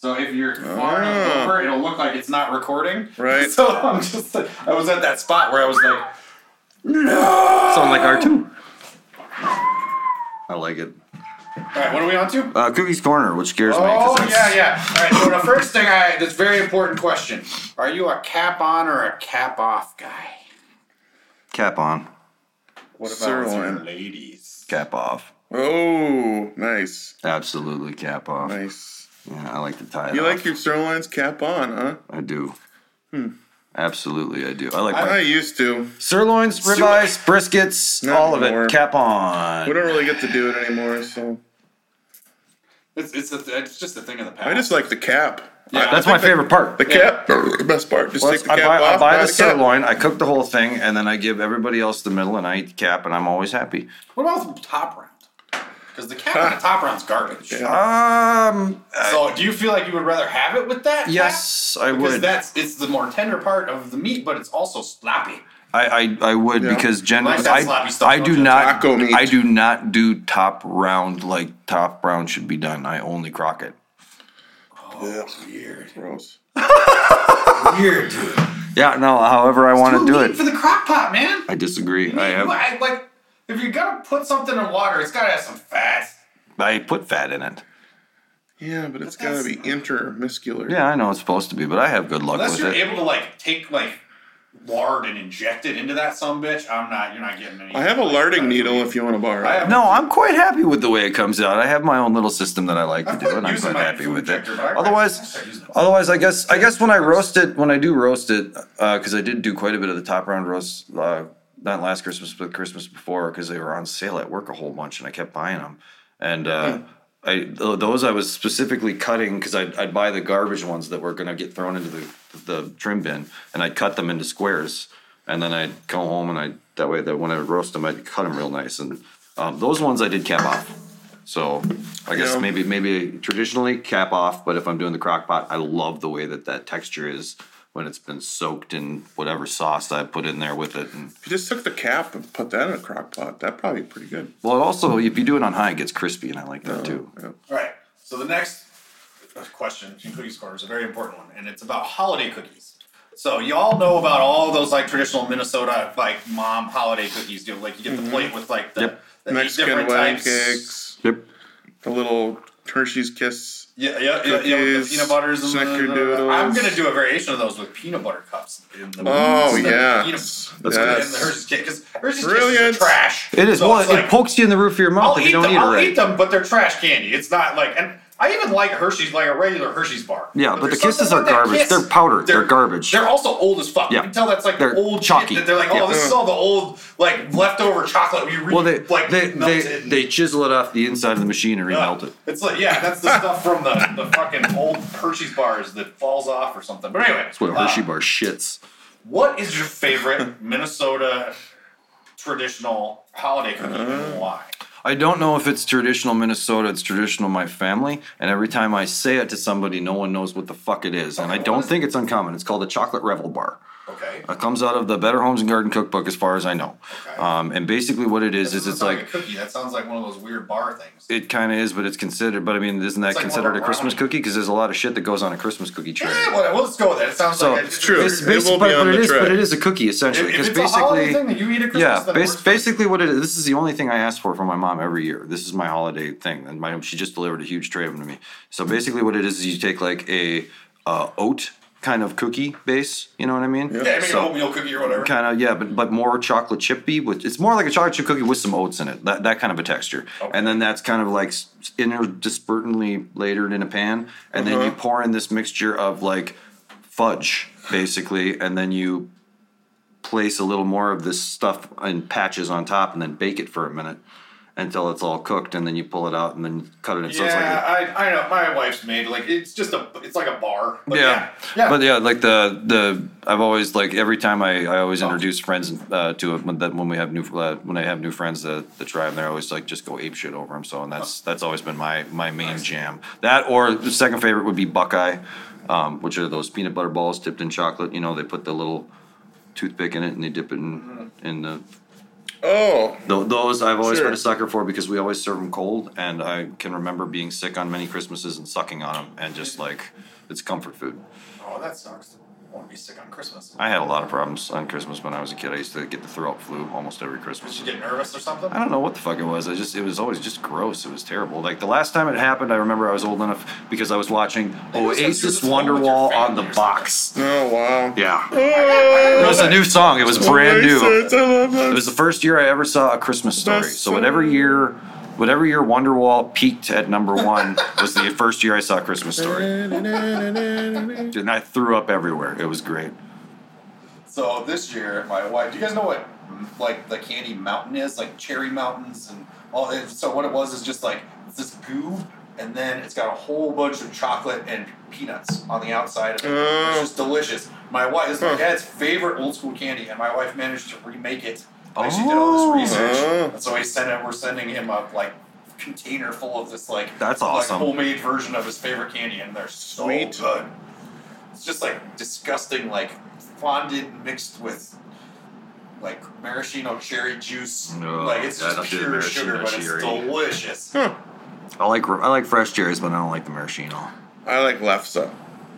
Speaker 3: So if you're far enough
Speaker 4: Ah.
Speaker 3: over, it'll look like it's not recording.
Speaker 4: Right.
Speaker 3: So I'm just. I was at that spot where I was like, no.
Speaker 2: Sound like R two. I like it.
Speaker 3: all right, what are we on to?
Speaker 2: Uh, Cookies Corner, which scares me.
Speaker 3: Oh yeah, yeah. All right. So the first thing I this very important question: Are you a cap on or a cap off guy?
Speaker 2: Cap on.
Speaker 3: What about with your ladies?
Speaker 2: Cap off.
Speaker 4: Oh, nice,
Speaker 2: Absolutely cap off.
Speaker 4: nice.
Speaker 2: Yeah, I like to tie it
Speaker 4: You
Speaker 2: off.
Speaker 4: like your sirloins cap on, huh?
Speaker 2: I do. Hmm. Absolutely, I do. I like
Speaker 4: I
Speaker 2: my
Speaker 4: used to.
Speaker 2: sirloins, ribeyes, briskets,
Speaker 4: Not
Speaker 2: all of it. Cap on.
Speaker 4: We don't really get to do it anymore, so
Speaker 3: It's it's, a, it's just a thing of the past.
Speaker 4: I just like the cap.
Speaker 3: Yeah,
Speaker 4: I- I
Speaker 2: That's my
Speaker 4: think the-
Speaker 2: favorite part.
Speaker 4: The cap, the best part. Just
Speaker 2: Well,
Speaker 4: take the
Speaker 2: I
Speaker 4: cap
Speaker 2: buy, I
Speaker 4: off.
Speaker 2: buy the
Speaker 4: cap.
Speaker 2: sirloin, I cook the whole thing, and then I give everybody else the middle, and I eat the cap, and I'm always happy.
Speaker 3: What about the top round? Because the cap on the top round's garbage.
Speaker 2: Um,
Speaker 3: So do you feel like you would rather have it with that? cap?
Speaker 2: yes, I
Speaker 3: Because
Speaker 2: would.
Speaker 3: that's it's the more tender part of the meat, but it's also sloppy.
Speaker 2: I, I, I would
Speaker 4: Yeah.
Speaker 2: because generally
Speaker 3: Like
Speaker 2: I,
Speaker 3: stuff,
Speaker 2: I
Speaker 3: don't
Speaker 2: do
Speaker 3: you?
Speaker 2: not
Speaker 4: Taco meat.
Speaker 2: I do not do top round like top round should be done. I only crock it.
Speaker 4: Ugh,
Speaker 3: Weird.
Speaker 4: gross.
Speaker 3: Weird, dude.
Speaker 2: Yeah, no. However, I want to do
Speaker 3: lean
Speaker 2: it.
Speaker 3: for the crock pot, man.
Speaker 2: I disagree. I
Speaker 3: I,
Speaker 2: have
Speaker 3: like if you're gonna put something in water, it's gotta have some fat.
Speaker 2: I put fat in it.
Speaker 4: Yeah, but it's
Speaker 3: But
Speaker 4: got to
Speaker 3: that's-
Speaker 4: be intermuscular.
Speaker 2: Yeah, I know it's supposed to be, but I have good luck
Speaker 3: Unless
Speaker 2: with
Speaker 3: you're
Speaker 2: it.
Speaker 3: able to like take like lard and inject it into that some bitch, I'm not. You're not getting any.
Speaker 4: I have a larding needle if you want to borrow.
Speaker 3: I
Speaker 4: it.
Speaker 3: have-
Speaker 2: No, I'm quite happy with the way it comes out. I have my own little system that I like to
Speaker 3: I've
Speaker 2: do,
Speaker 3: quit
Speaker 2: and I'm
Speaker 3: using
Speaker 2: quite
Speaker 3: my
Speaker 2: happy
Speaker 3: food
Speaker 2: with it.
Speaker 3: injector, but I- I
Speaker 2: Otherwise,
Speaker 3: start using it.
Speaker 2: otherwise, I guess I guess when I roast it, when I do roast it, because I did do quite a bit of the top round roast, uh, not last Christmas, but Christmas before, because they were on sale at work a whole bunch, and I kept buying them. And uh, I th- those I was specifically cutting because I'd, I'd buy the garbage ones that were gonna get thrown into the the trim bin, and I'd cut them into squares, and then I'd go home and I that way that when I would roast them, I'd cut them real nice. And um, those ones I did cap off. So I guess
Speaker 4: Yeah.
Speaker 2: maybe maybe traditionally cap off, but if I'm doing the crock pot, I love the way that that texture is when it's been soaked in whatever sauce I put in there with it. And
Speaker 4: If you just took the cap and put that in a crock pot, that'd probably be pretty good.
Speaker 2: well, it also if you do it on high, it gets crispy, and I like that oh, too.
Speaker 4: Yeah.
Speaker 3: All right. So the next question in Cookies Corner is a very important one, and it's about holiday cookies. So you all know about all those like traditional Minnesota like mom holiday cookies. You know, like you get the mm-hmm. plate with like the,
Speaker 2: Yep.
Speaker 3: the eight
Speaker 4: Mexican
Speaker 3: different
Speaker 4: wedding
Speaker 3: types.
Speaker 4: cakes,
Speaker 2: Yep.
Speaker 4: the little Hershey's Kiss.
Speaker 3: Yeah, yeah, yeah, yeah. With the
Speaker 4: Cookies,
Speaker 3: peanut butters and the,
Speaker 4: snickerdoodles.
Speaker 3: Uh, I'm gonna do a variation of those with peanut butter cups. In the
Speaker 4: Oh,
Speaker 3: instead of
Speaker 4: yeah.
Speaker 3: peanut-
Speaker 4: That's
Speaker 3: and the Hershey's cake because Hershey's
Speaker 4: Brilliant.
Speaker 3: Kisses are trash.
Speaker 2: It is.
Speaker 3: So
Speaker 2: well, it
Speaker 3: like-
Speaker 2: pokes you in the roof of your mouth
Speaker 3: I'll
Speaker 2: if
Speaker 3: eat
Speaker 2: you don't
Speaker 3: them.
Speaker 2: eat it
Speaker 3: I'll
Speaker 2: right.
Speaker 3: eat them, but they're trash candy. It's not like, and I even like Hershey's like a regular Hershey's bar.
Speaker 2: Yeah, but the Kisses are garbage.
Speaker 3: Kiss.
Speaker 2: They're powdered. They're garbage.
Speaker 3: They're also old as fuck.
Speaker 2: Yeah.
Speaker 3: You can tell that's like
Speaker 2: They're
Speaker 3: old
Speaker 2: chalky.
Speaker 3: Shit that they're like, oh,
Speaker 2: Yeah.
Speaker 3: this is all the old like leftover chocolate. You re-
Speaker 2: Well, they
Speaker 3: like
Speaker 2: they
Speaker 3: melted.
Speaker 2: they, they chisel it off the inside of the machine and remelt it.
Speaker 3: It's like yeah, that's the stuff from the, the fucking old Hershey's bars that falls off or something. But anyway,
Speaker 2: That's what
Speaker 3: uh,
Speaker 2: Hershey bar shits.
Speaker 3: what is your favorite Minnesota traditional holiday cookie
Speaker 2: Uh.
Speaker 3: and why?
Speaker 2: I don't know if it's traditional Minnesota. It's traditional my family, and every time I say it to somebody, no one knows what the fuck it is. And I don't think it's uncommon. It's called a chocolate revel bar.
Speaker 3: Okay.
Speaker 2: It comes out of the Better Homes and Garden Cookbook, as far as I know.
Speaker 3: Okay.
Speaker 2: Um, and basically, what it is it's like
Speaker 3: a cookie. That sounds like one of those weird bar things.
Speaker 2: it kind of is, but it's considered. But I mean, isn't that
Speaker 3: It's like
Speaker 2: considered a
Speaker 3: a
Speaker 2: Christmas
Speaker 3: brownie.
Speaker 2: cookie? Because there's a lot of shit that goes on a Christmas cookie tray.
Speaker 3: Yeah, well, well, let's go with that. It sounds
Speaker 2: So
Speaker 3: like a,
Speaker 4: It's true.
Speaker 2: It's
Speaker 4: It will
Speaker 2: but,
Speaker 4: be on
Speaker 2: but
Speaker 4: the
Speaker 2: it is, but it is a cookie essentially.
Speaker 3: If, if
Speaker 2: Because
Speaker 3: it's a holiday
Speaker 2: basically,
Speaker 3: thing that you eat at Christmas,
Speaker 2: yeah,
Speaker 3: then
Speaker 2: bas-
Speaker 3: we're fine.
Speaker 2: basically what it is. This is the only thing I ask for from my mom every year. This is my holiday thing, and my she just delivered a huge tray of them to me. So basically, what it is is you take like a uh, oat kind of cookie base. You know what I mean?
Speaker 3: Yeah, make
Speaker 2: So-
Speaker 3: an oatmeal cookie or whatever.
Speaker 2: kind of yeah but but more chocolate chippy with it's more like a chocolate chip cookie with some oats in it that, that kind of a texture
Speaker 3: Okay.
Speaker 2: and then that's kind of like s- interdispertantly layered in a pan and then you
Speaker 4: Uh-huh.
Speaker 2: pour in this mixture of like fudge basically and then you place a little more of this stuff in patches on top and then bake it for a minute until it's all cooked and then you pull it out and then cut it in so it's like a,
Speaker 3: Yeah, I, I know. My wife's made like it's just a it's like a bar. But
Speaker 2: yeah.
Speaker 3: yeah, yeah.
Speaker 2: But yeah, like the the I've always like every time I, I always
Speaker 3: Oh.
Speaker 2: introduce friends uh, to it when that when we have new uh, when I have new friends that, try them, they're always like just go ape shit over them. So and that's that's always been my my main jam. That or the second favorite would be Buckeye, um, which are those peanut butter balls dipped in chocolate. You know, they put the little toothpick in it and they dip it in in the
Speaker 4: Oh,
Speaker 2: Tho- Those I've always
Speaker 4: Sure.
Speaker 2: been a sucker for because we always serve them cold, and I can remember being sick on many Christmases and sucking on them, and just like it's comfort food.
Speaker 3: oh, that sucks. Won't be sick on Christmas.
Speaker 2: I had a lot of problems on Christmas when I was a kid. I used to get the throw up flu almost every Christmas.
Speaker 3: Did you get nervous or something?
Speaker 2: I don't know what the fuck it was. I just it was always just gross. It was terrible. Like the last time it happened, I remember I was old enough because I was watching
Speaker 3: always have to do
Speaker 2: Oasis
Speaker 3: this one with your
Speaker 2: Wonderwall on the box.
Speaker 4: Oh wow.
Speaker 2: Yeah.
Speaker 4: Oh,
Speaker 2: It was a new song. It was brand new.
Speaker 4: Oasis, I love that.
Speaker 2: It was the first year I ever saw a Christmas story.
Speaker 4: That's
Speaker 2: So whatever
Speaker 4: so-
Speaker 2: year, whatever year Wonderwall peaked at number one was the first year I saw Christmas Story, and I threw up everywhere. It was great.
Speaker 3: So this year, my wife. Do you guys know what like the candy mountain is? Like cherry mountains and all. that. So what it was is just like it's this goo, and then it's got a whole bunch of chocolate and peanuts on the outside of it.
Speaker 4: Oh.
Speaker 3: It's just delicious. My wife. This is my dad's favorite old school candy, and my wife managed to remake it. Like she did all this oh. research,
Speaker 4: Oh.
Speaker 3: and so we sent him. We're sending him a like container full of this like
Speaker 2: That's
Speaker 3: like, homemade version of his favorite candy, and they're so
Speaker 4: Sweet.
Speaker 3: good. It's just like disgusting, like fondant mixed with like maraschino cherry juice.
Speaker 2: No,
Speaker 3: like it's
Speaker 2: I
Speaker 3: just
Speaker 2: don't do the
Speaker 3: pure
Speaker 2: maraschino
Speaker 3: sugar, but it's delicious.
Speaker 4: Huh.
Speaker 2: I like I like fresh cherries, but I don't like the maraschino.
Speaker 4: I like Lefse.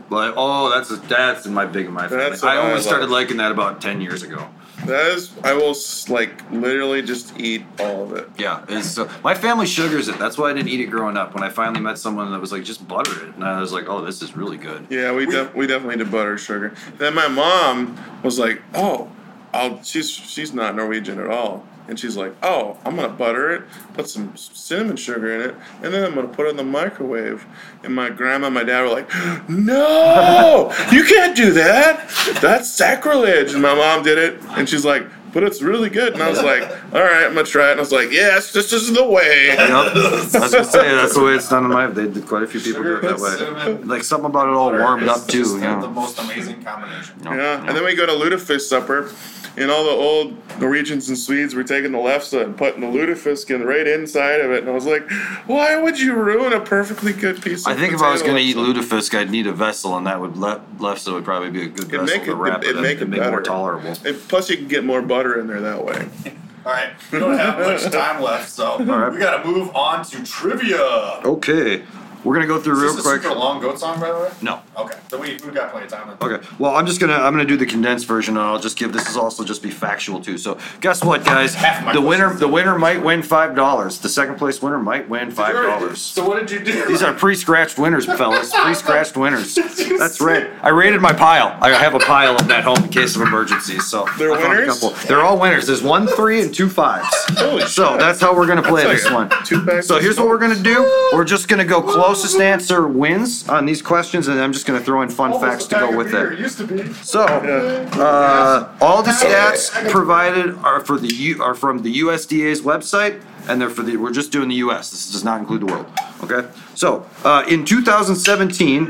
Speaker 2: But oh, that's a, that's my big in my family.
Speaker 4: That's what
Speaker 2: I only
Speaker 4: I love.
Speaker 2: started liking that about ten years ago.
Speaker 4: That is, I will like literally just eat all of it.
Speaker 2: Yeah, it's so my family sugars it. That's why I didn't eat it growing up. When I finally met someone that was like, just butter it, and I was like, oh, this is really good.
Speaker 4: Yeah, we def- we definitely did butter sugar. Then my mom was like, "Oh, I'll." She's she's not Norwegian at all, and she's like, "Oh, I'm gonna butter it, put some cinnamon sugar in it, and then I'm gonna put it in the microwave." And my grandma and my dad were like, "No, you can't do that. That's sacrilege." And my mom did it, and she's like. But it's really good, and I was like, "All right, I'm gonna try it." And I was like, "Yes, this is the way."
Speaker 2: Yep. I was gonna say that's the way it's done in my. They did quite a few people do it that way.
Speaker 3: Cinnamon,
Speaker 2: Like something about it all warmed
Speaker 3: is
Speaker 2: up too.
Speaker 3: just
Speaker 2: You
Speaker 3: the, the most amazing combination.
Speaker 2: No,
Speaker 4: Yeah, and then we go to lutefisk supper, and all the old Norwegians and Swedes were taking the lefse and putting the lutefisk in right inside of it, and I was like, why would you ruin a perfectly good piece? of
Speaker 2: I think if I was gonna eat lutefisk, I'd need a vessel, and that would le- lefse would probably be a good
Speaker 4: It'd
Speaker 2: vessel
Speaker 4: make
Speaker 2: to
Speaker 4: it-
Speaker 2: wrap
Speaker 4: it'd
Speaker 2: it in
Speaker 4: make
Speaker 2: to
Speaker 4: it
Speaker 2: make it more tolerable.
Speaker 4: And plus, you can get more butter in there that way.
Speaker 3: All right, we don't have much time left, so
Speaker 2: right.
Speaker 3: we got to move on to trivia.
Speaker 2: Okay, we're gonna go through
Speaker 3: Is
Speaker 2: real
Speaker 3: this a
Speaker 2: quick.
Speaker 3: super long goat song, by the way?
Speaker 2: No.
Speaker 3: Okay, then we we've got plenty of time.
Speaker 2: Okay. Well, I'm just gonna I'm gonna do the condensed version, and I'll just give this is also just be factual too. So, guess what, guys?
Speaker 3: Half my
Speaker 2: The winner
Speaker 3: questions.
Speaker 2: the winner might win five dollars. The second place winner might win five dollars.
Speaker 3: So what did you do?
Speaker 2: These are pre-scratched winners, fellas. Pre-scratched winners. That's right. I rated my pile. I have a pile of that home in case of emergencies. So
Speaker 4: They're
Speaker 2: I found a
Speaker 4: winners?
Speaker 2: couple. They're all winners. There's one three and two fives.
Speaker 4: Holy
Speaker 2: So
Speaker 4: shit.
Speaker 2: that's how we're gonna play
Speaker 4: That's
Speaker 2: this
Speaker 4: like
Speaker 2: one.
Speaker 4: two bags
Speaker 2: So
Speaker 4: of
Speaker 2: here's what we're gonna do. We're just gonna go closest answer wins on these questions, and I'm just gonna throw in fun
Speaker 3: Almost
Speaker 2: facts to go with
Speaker 3: beer,
Speaker 2: it.
Speaker 3: Used to be.
Speaker 2: So, uh, all the stats provided are for the U, are from the USDA's website, and they're for the. We're just doing the U.S. This does not include the world. Okay. So, uh, in 2017,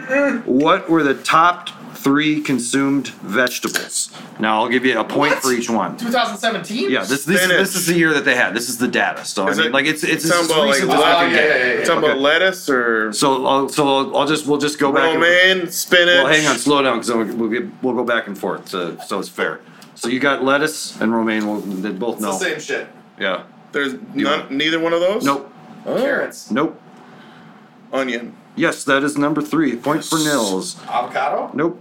Speaker 2: what were the top three consumed vegetables? Now, I'll give you a point
Speaker 3: What?
Speaker 2: for each one.
Speaker 3: 2017.
Speaker 2: Yeah, this this,
Speaker 4: Spinach.
Speaker 2: this is the year that they had. This is the data. So I
Speaker 4: Is
Speaker 2: mean,
Speaker 4: it-
Speaker 2: like it's it's,
Speaker 4: Talking
Speaker 2: it's
Speaker 4: about like,
Speaker 2: recent as I can
Speaker 3: yeah,
Speaker 2: get.
Speaker 3: yeah, yeah, yeah.
Speaker 4: talking about
Speaker 2: Okay.
Speaker 4: lettuce or
Speaker 2: So I'll so I'll, I'll just we'll just go back. and-
Speaker 4: romaine, spinach.
Speaker 2: well, hang on, slow down, because we'll, we'll, get- we'll go back and forth, so, so it's fair. So you got lettuce and romaine, we'll, they both
Speaker 3: It's
Speaker 2: know.
Speaker 3: the same shit.
Speaker 2: Yeah.
Speaker 4: There's none, neither one of those.
Speaker 2: Nope.
Speaker 4: Oh,
Speaker 3: Carrots,
Speaker 2: Nope.
Speaker 4: Onion,
Speaker 2: Yes, that is number three. Point for Nils.
Speaker 3: avocado.
Speaker 2: Nope.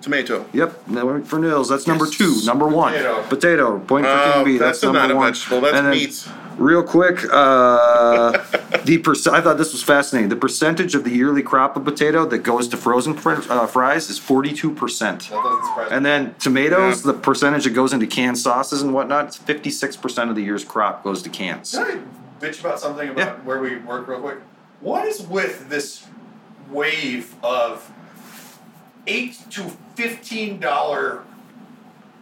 Speaker 4: Tomato.
Speaker 2: Yep. For Nils. That's number two. Number one.
Speaker 3: Potato.
Speaker 2: Potato. Point for
Speaker 4: Oh,
Speaker 2: B.
Speaker 4: that's
Speaker 2: That's, number
Speaker 4: not a
Speaker 2: one.
Speaker 4: vegetable, that's
Speaker 2: And then,
Speaker 4: meat.
Speaker 2: Real quick, uh, the perc- I thought this was fascinating. The percentage of the yearly crop of potato that goes to frozen fr- uh, fries is forty-two percent.
Speaker 3: That doesn't surprise
Speaker 2: And then tomatoes,
Speaker 4: Yeah.
Speaker 2: the percentage that goes into canned sauces and whatnot, it's fifty-six percent of the year's crop goes to cans.
Speaker 3: Can I bitch about something about
Speaker 2: Yeah.
Speaker 3: where we work real quick? What is with this wave of eight to fifteen dollar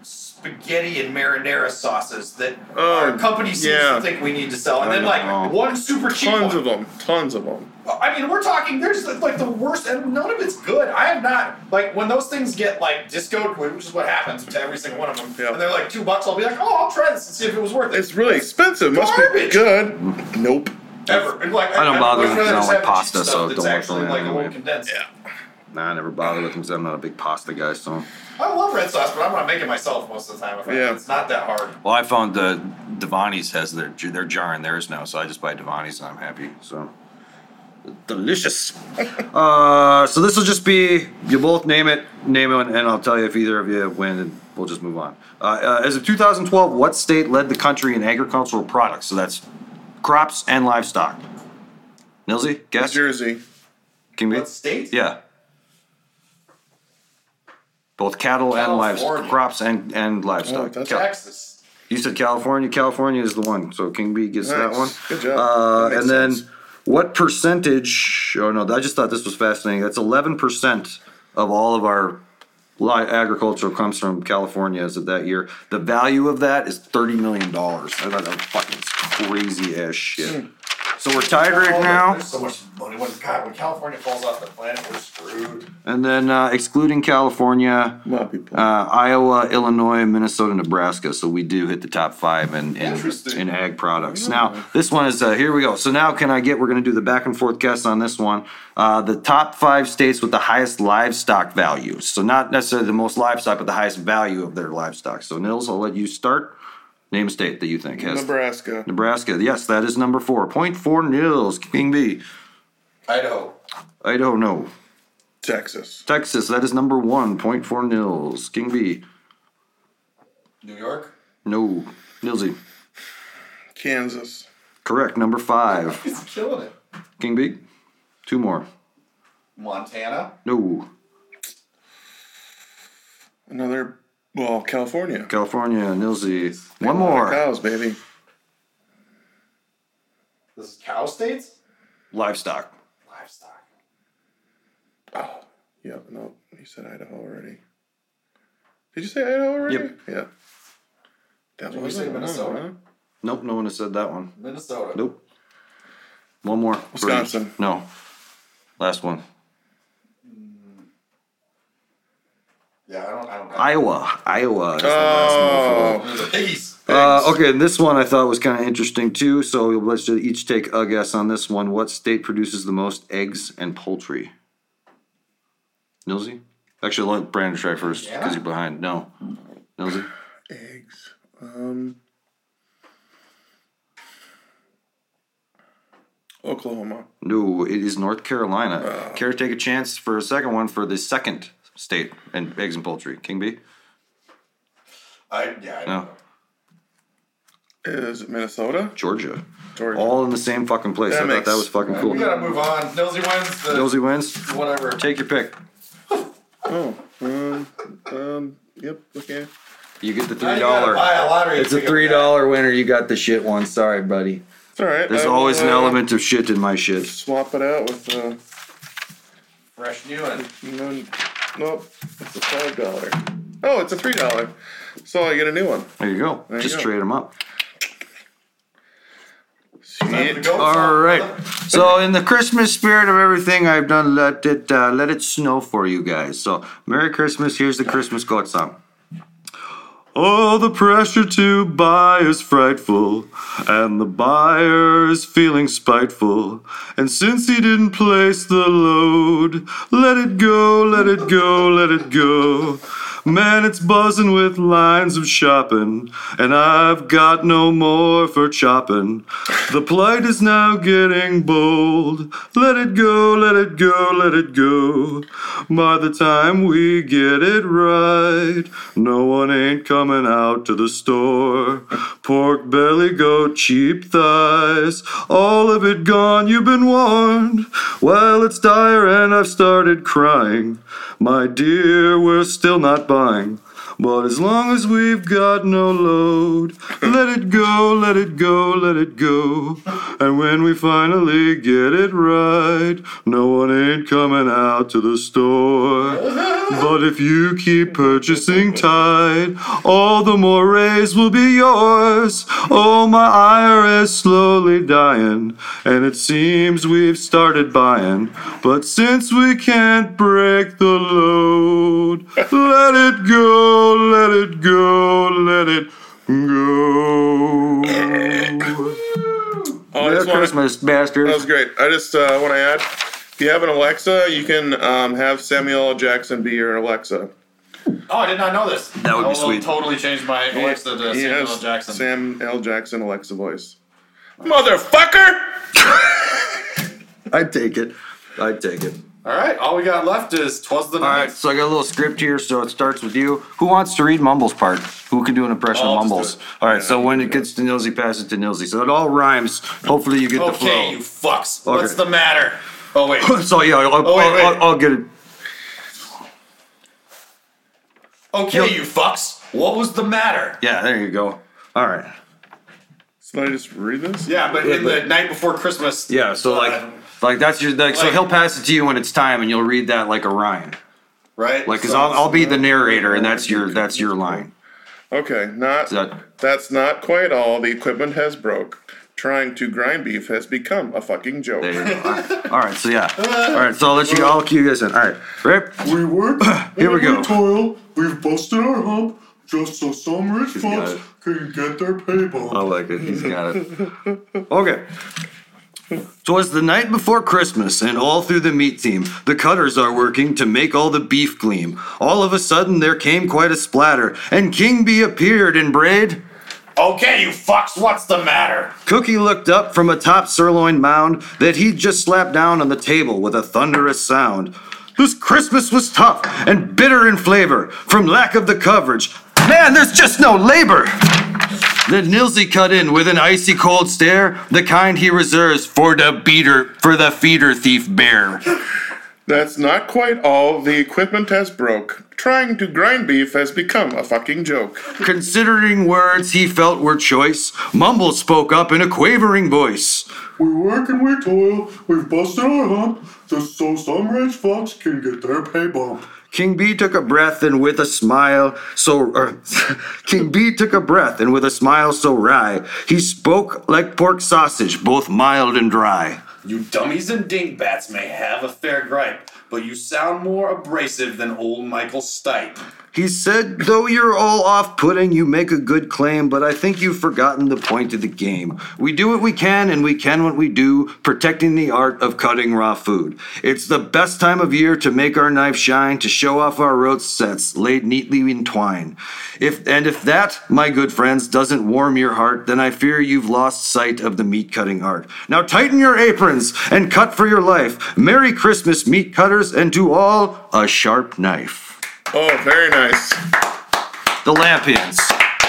Speaker 3: spaghetti and marinara sauces that
Speaker 4: Oh,
Speaker 3: our company seems
Speaker 4: yeah.
Speaker 3: to think we need to sell, and
Speaker 2: I
Speaker 3: then like
Speaker 2: know.
Speaker 3: one super cheap
Speaker 4: Tons
Speaker 3: one.
Speaker 4: of them. Tons of them.
Speaker 3: I mean, we're talking. There's like the worst, and none of it's good. I have not like when those things get like discoed, which is what happens to every single one of them.
Speaker 4: Yeah.
Speaker 3: And they're like two bucks. I'll be like, oh, I'll try this and see if it was worth it.
Speaker 4: It's really expensive. Must be good. Nope.
Speaker 3: ever. And like,
Speaker 2: I don't bother
Speaker 3: much
Speaker 2: with I don't like
Speaker 3: have the cheap
Speaker 2: pasta, so
Speaker 3: that's
Speaker 2: don't work
Speaker 3: actually
Speaker 2: for me
Speaker 3: like a
Speaker 2: anyway.
Speaker 3: little condensed.
Speaker 2: Nah, I never bother with them because I'm not a big pasta guy, so.
Speaker 3: I love red sauce, but I'm gonna make it myself most of the time. If I,
Speaker 4: Yeah.
Speaker 3: It's not that hard.
Speaker 2: Well, I found the Devani's has their they're jarring theirs now, so I just buy Devani's and I'm happy. So Delicious. uh, so this will just be you both name it, name it, and I'll tell you if either of you win, and we'll just move on. Uh, uh, as of 2012, what state led the country in agricultural products? So that's crops and livestock. Nilsy, guess.
Speaker 4: New Jersey.
Speaker 2: Can be.
Speaker 3: What state?
Speaker 2: Yeah. Both cattle and livestock,
Speaker 3: California.
Speaker 2: crops and and livestock.
Speaker 4: Oh, that's
Speaker 2: Cal-
Speaker 3: Texas.
Speaker 2: you said California. California is the one. So King B gets that
Speaker 4: Nice.
Speaker 2: one.
Speaker 4: Good job.
Speaker 2: Uh,
Speaker 4: That makes
Speaker 2: and then,
Speaker 4: sense.
Speaker 2: what percentage? Oh no, I just thought this was fascinating. That's eleven percent of all of our li- agriculture comes from California as of that year. The value of that is thirty million dollars. I thought that was fucking crazy ass shit. So we're tied right now.
Speaker 3: There's so much money. When, God, when California falls off the planet, we're screwed.
Speaker 2: And then uh, excluding California,
Speaker 4: lot of people.
Speaker 2: uh, Iowa, Illinois, Minnesota, Nebraska. So we do hit the top five in in,
Speaker 3: Interesting.
Speaker 2: in ag products. Now this one is uh, here we go. So now can I get? We're going to do the back and forth guess on this one. Uh, the top five states with the highest livestock values. So not necessarily the most livestock, but the highest value of their livestock. So Nils, I'll let you start. Name a state that you think has
Speaker 4: Nebraska.
Speaker 2: Nebraska. Yes, that is number four. Point four Nils. King B.
Speaker 3: Idaho.
Speaker 2: Idaho, no.
Speaker 4: Texas.
Speaker 2: Texas, that is number one. Point four Nils. King B.
Speaker 3: New York.
Speaker 2: No. Nilsy.
Speaker 4: Kansas.
Speaker 2: Correct. Number five.
Speaker 3: He's killing it.
Speaker 2: King B. Two more.
Speaker 3: Montana.
Speaker 2: No.
Speaker 4: Another. Well, California.
Speaker 2: California. Nilsy. One more.
Speaker 4: Cows, baby.
Speaker 3: This is cow states.
Speaker 2: Livestock.
Speaker 3: Livestock.
Speaker 4: Oh, yeah. No, you said Idaho already. Did you say Idaho already?
Speaker 2: Yep.
Speaker 4: Yeah. That
Speaker 3: Did we
Speaker 4: was
Speaker 3: say Minnesota?
Speaker 4: huh?
Speaker 2: Nope. No one has said that one.
Speaker 3: Minnesota.
Speaker 2: Nope. One more.
Speaker 4: Wisconsin.
Speaker 2: No. Last one.
Speaker 3: Yeah, I don't. I don't.
Speaker 2: Iowa. Iowa. is the last one.
Speaker 4: Oh,
Speaker 3: The.
Speaker 2: Uh, okay, and this one I thought was kind of interesting too. So let's just each take a guess on this one. What state produces the most eggs and poultry? Nilsy? Actually, let Brandon try first because
Speaker 3: Indiana?
Speaker 2: you're behind. No. Nilsy?
Speaker 4: eggs. Um, Oklahoma.
Speaker 2: No, it is North Carolina. Care to take a chance for a second one for the second state and eggs and poultry? King B?
Speaker 3: I yeah. I don't
Speaker 2: No.
Speaker 3: know.
Speaker 4: Is it Minnesota?
Speaker 2: Georgia.
Speaker 4: Georgia.
Speaker 2: All in the same fucking place.
Speaker 4: That
Speaker 2: I thought that was fucking cool.
Speaker 3: We gotta move on. Nosy wins. The,
Speaker 2: Nilsy wins.
Speaker 3: Whatever.
Speaker 2: Take your pick.
Speaker 4: Oh, um, um, yep, okay.
Speaker 2: You get the three
Speaker 3: dollar. gotta buy a lottery
Speaker 2: It's a three dollar winner. You got the shit one. Sorry, buddy.
Speaker 4: It's all right.
Speaker 2: There's
Speaker 4: I will,
Speaker 2: always an
Speaker 4: uh,
Speaker 2: element of shit in my shit.
Speaker 4: Swap it out with, uh,
Speaker 3: Fresh new one.
Speaker 4: No, nope, it's a five dollar. Oh, it's a three dollar. So I get a new one.
Speaker 2: There you go.
Speaker 4: There you
Speaker 2: Just
Speaker 4: go.
Speaker 2: trade them up.
Speaker 4: Shit.
Speaker 2: All right. So in the Christmas spirit of everything I've done, let it uh, let it snow for you guys. So Merry Christmas. Here's the Christmas goat song. Oh, the pressure to buy is frightful, and the buyer is feeling spiteful. And since he didn't place the load, let it go, let it go, let it go. Man, it's buzzing with lines of shopping, and I've got no more for chopping. The plight is now getting bold. Let it go, let it go, let it go. By the time we get it right, no one ain't coming out to the store. Pork belly, goat, cheap thighs, all of it gone, you've been warned. Well, it's dire and I've started crying. My dear, we're still not buying. But as long as we've got no load, let it go, let it go, let it go. And when we finally get it right, no one ain't coming out to the store. But if you keep purchasing Tide, all the more raise will be yours. Oh, my ire is slowly dying, and it seems we've started buying. But since we can't break the load, let it go, let it go, let it go.
Speaker 4: Oh, I
Speaker 2: Merry
Speaker 4: just wanna-
Speaker 2: Christmas, bastards.
Speaker 4: That was great. I just uh, want to add, if you have an Alexa, you can um, have Samuel L. Jackson be your Alexa.
Speaker 3: Oh, I did not know this.
Speaker 2: That would be
Speaker 3: I will
Speaker 2: sweet.
Speaker 3: Totally changed my Alexa to
Speaker 4: He
Speaker 3: Samuel
Speaker 4: has
Speaker 3: L. Jackson.
Speaker 4: Sam L. Jackson Alexa voice. Motherfucker!
Speaker 2: I'd take it. I'd take it.
Speaker 3: All right, all we got left is twas the Night."
Speaker 2: All right,
Speaker 3: night.
Speaker 2: so I got a little script here, so it starts with you. Who wants to read Mumbles' part? Who can do an impression
Speaker 3: I'll
Speaker 2: of Mumbles?
Speaker 3: it.
Speaker 2: All right, so when it gets to Nilsy, pass it to Nilsy. So it all rhymes. Hopefully you get the flow.
Speaker 3: Okay, you fucks.
Speaker 2: Okay.
Speaker 3: What's the matter? Oh wait.
Speaker 2: so yeah, I'll,
Speaker 3: Oh, wait,
Speaker 2: I'll,
Speaker 3: wait.
Speaker 2: I'll, I'll get it.
Speaker 3: Okay, you fucks. What was the matter?
Speaker 2: Yeah, there you go. All right.
Speaker 4: So I just read this?
Speaker 3: Yeah, but in the night before Christmas.
Speaker 2: Yeah, so like,
Speaker 3: uh,
Speaker 2: like that's your like, so
Speaker 3: like-
Speaker 2: he'll pass it to you when it's time, and you'll read that like a rhyme.
Speaker 3: right?
Speaker 2: Like, cause
Speaker 3: So-
Speaker 2: I'll, I'll be the narrator, and that's your that's your line.
Speaker 4: Okay, not
Speaker 2: that
Speaker 4: that's not quite all. The equipment has broke. Trying to grind beef has become a fucking joke.
Speaker 2: there you go. All right. All right, so yeah. All right, so I'll let you. I'll cue guys in. All right, Rip.
Speaker 1: We work,
Speaker 2: Here we go.
Speaker 1: toil, we've busted our hump just so some rich
Speaker 2: got
Speaker 1: folks
Speaker 2: it.
Speaker 1: can get their pay bump.
Speaker 2: I like it. He's got it. Okay. Twas the night before Christmas, and all through the meat team, the cutters are working to make all the beef gleam. All of a sudden, there came quite a splatter, and King B appeared and brayed.
Speaker 3: Okay, you fucks. What's the matter?
Speaker 2: Cookie looked up from atop sirloin mound that he'd just slapped down on the table with a thunderous sound. This Christmas was tough and bitter in flavor from lack of the coverage. Man, there's just no labor! Then Nilsy cut in with an icy cold stare, the kind he reserves for the beater, for the feeder thief bear.
Speaker 4: That's not quite all. The equipment has broke. Trying to grind beef has become a fucking joke.
Speaker 2: Considering words he felt were choice, Mumble spoke up in a quavering voice.
Speaker 1: We work and we toil, we've busted our hump just so some rich fucks can get their pay bump.
Speaker 2: King B took a breath and with a smile so er, King B took a breath and with a smile so wry he spoke like pork sausage, both mild and dry.
Speaker 3: You dummies and dingbats may have a fair gripe, but you sound more abrasive than old Michael Stipe.
Speaker 2: He said, Though you're all off putting, you make a good claim, but I think you've forgotten the point of the game. We do what we can, and we can what we do, protecting the art of cutting raw food. It's the best time of year to make our knife shine, to show off our roast sets laid neatly in twine. If and if that, my good friends, doesn't warm your heart, then I fear you've lost sight of the meat cutting art. Now tighten your aprons and cut for your life. Merry Christmas, meat cutters, and to all a sharp knife.
Speaker 4: Oh, very nice.
Speaker 2: The Lampions,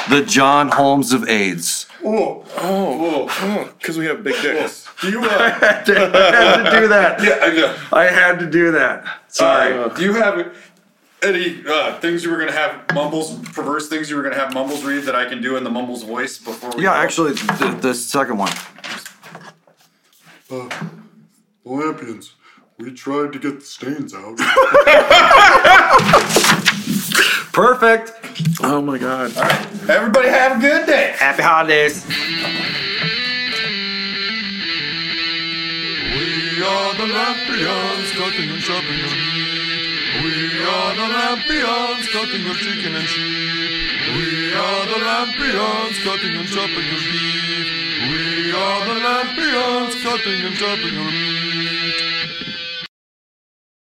Speaker 2: the John Holmes of AIDS.
Speaker 3: Oh, oh,
Speaker 4: Oh, because we have big dicks.
Speaker 3: do you, uh,
Speaker 2: I had to do that.
Speaker 3: yeah, I know.
Speaker 2: I had to do that. Sorry.
Speaker 3: Uh, do you have any uh, things you were gonna have Mumbles, perverse things you were gonna have Mumbles read that I can do in the Mumbles voice before we
Speaker 2: yeah,
Speaker 3: go?
Speaker 2: actually, the, the second one.
Speaker 1: Olympians, we tried to get the stains out.
Speaker 2: Perfect.
Speaker 4: Oh my god. All right.
Speaker 3: Everybody have a good day.
Speaker 2: Happy holidays.
Speaker 1: We are the Lampions, cutting and chopping your meat. We are the Lampions, cutting your chicken and sheep. We are the Lampions, cutting and chopping your beef. We are the Lampions, cutting and chopping your meat.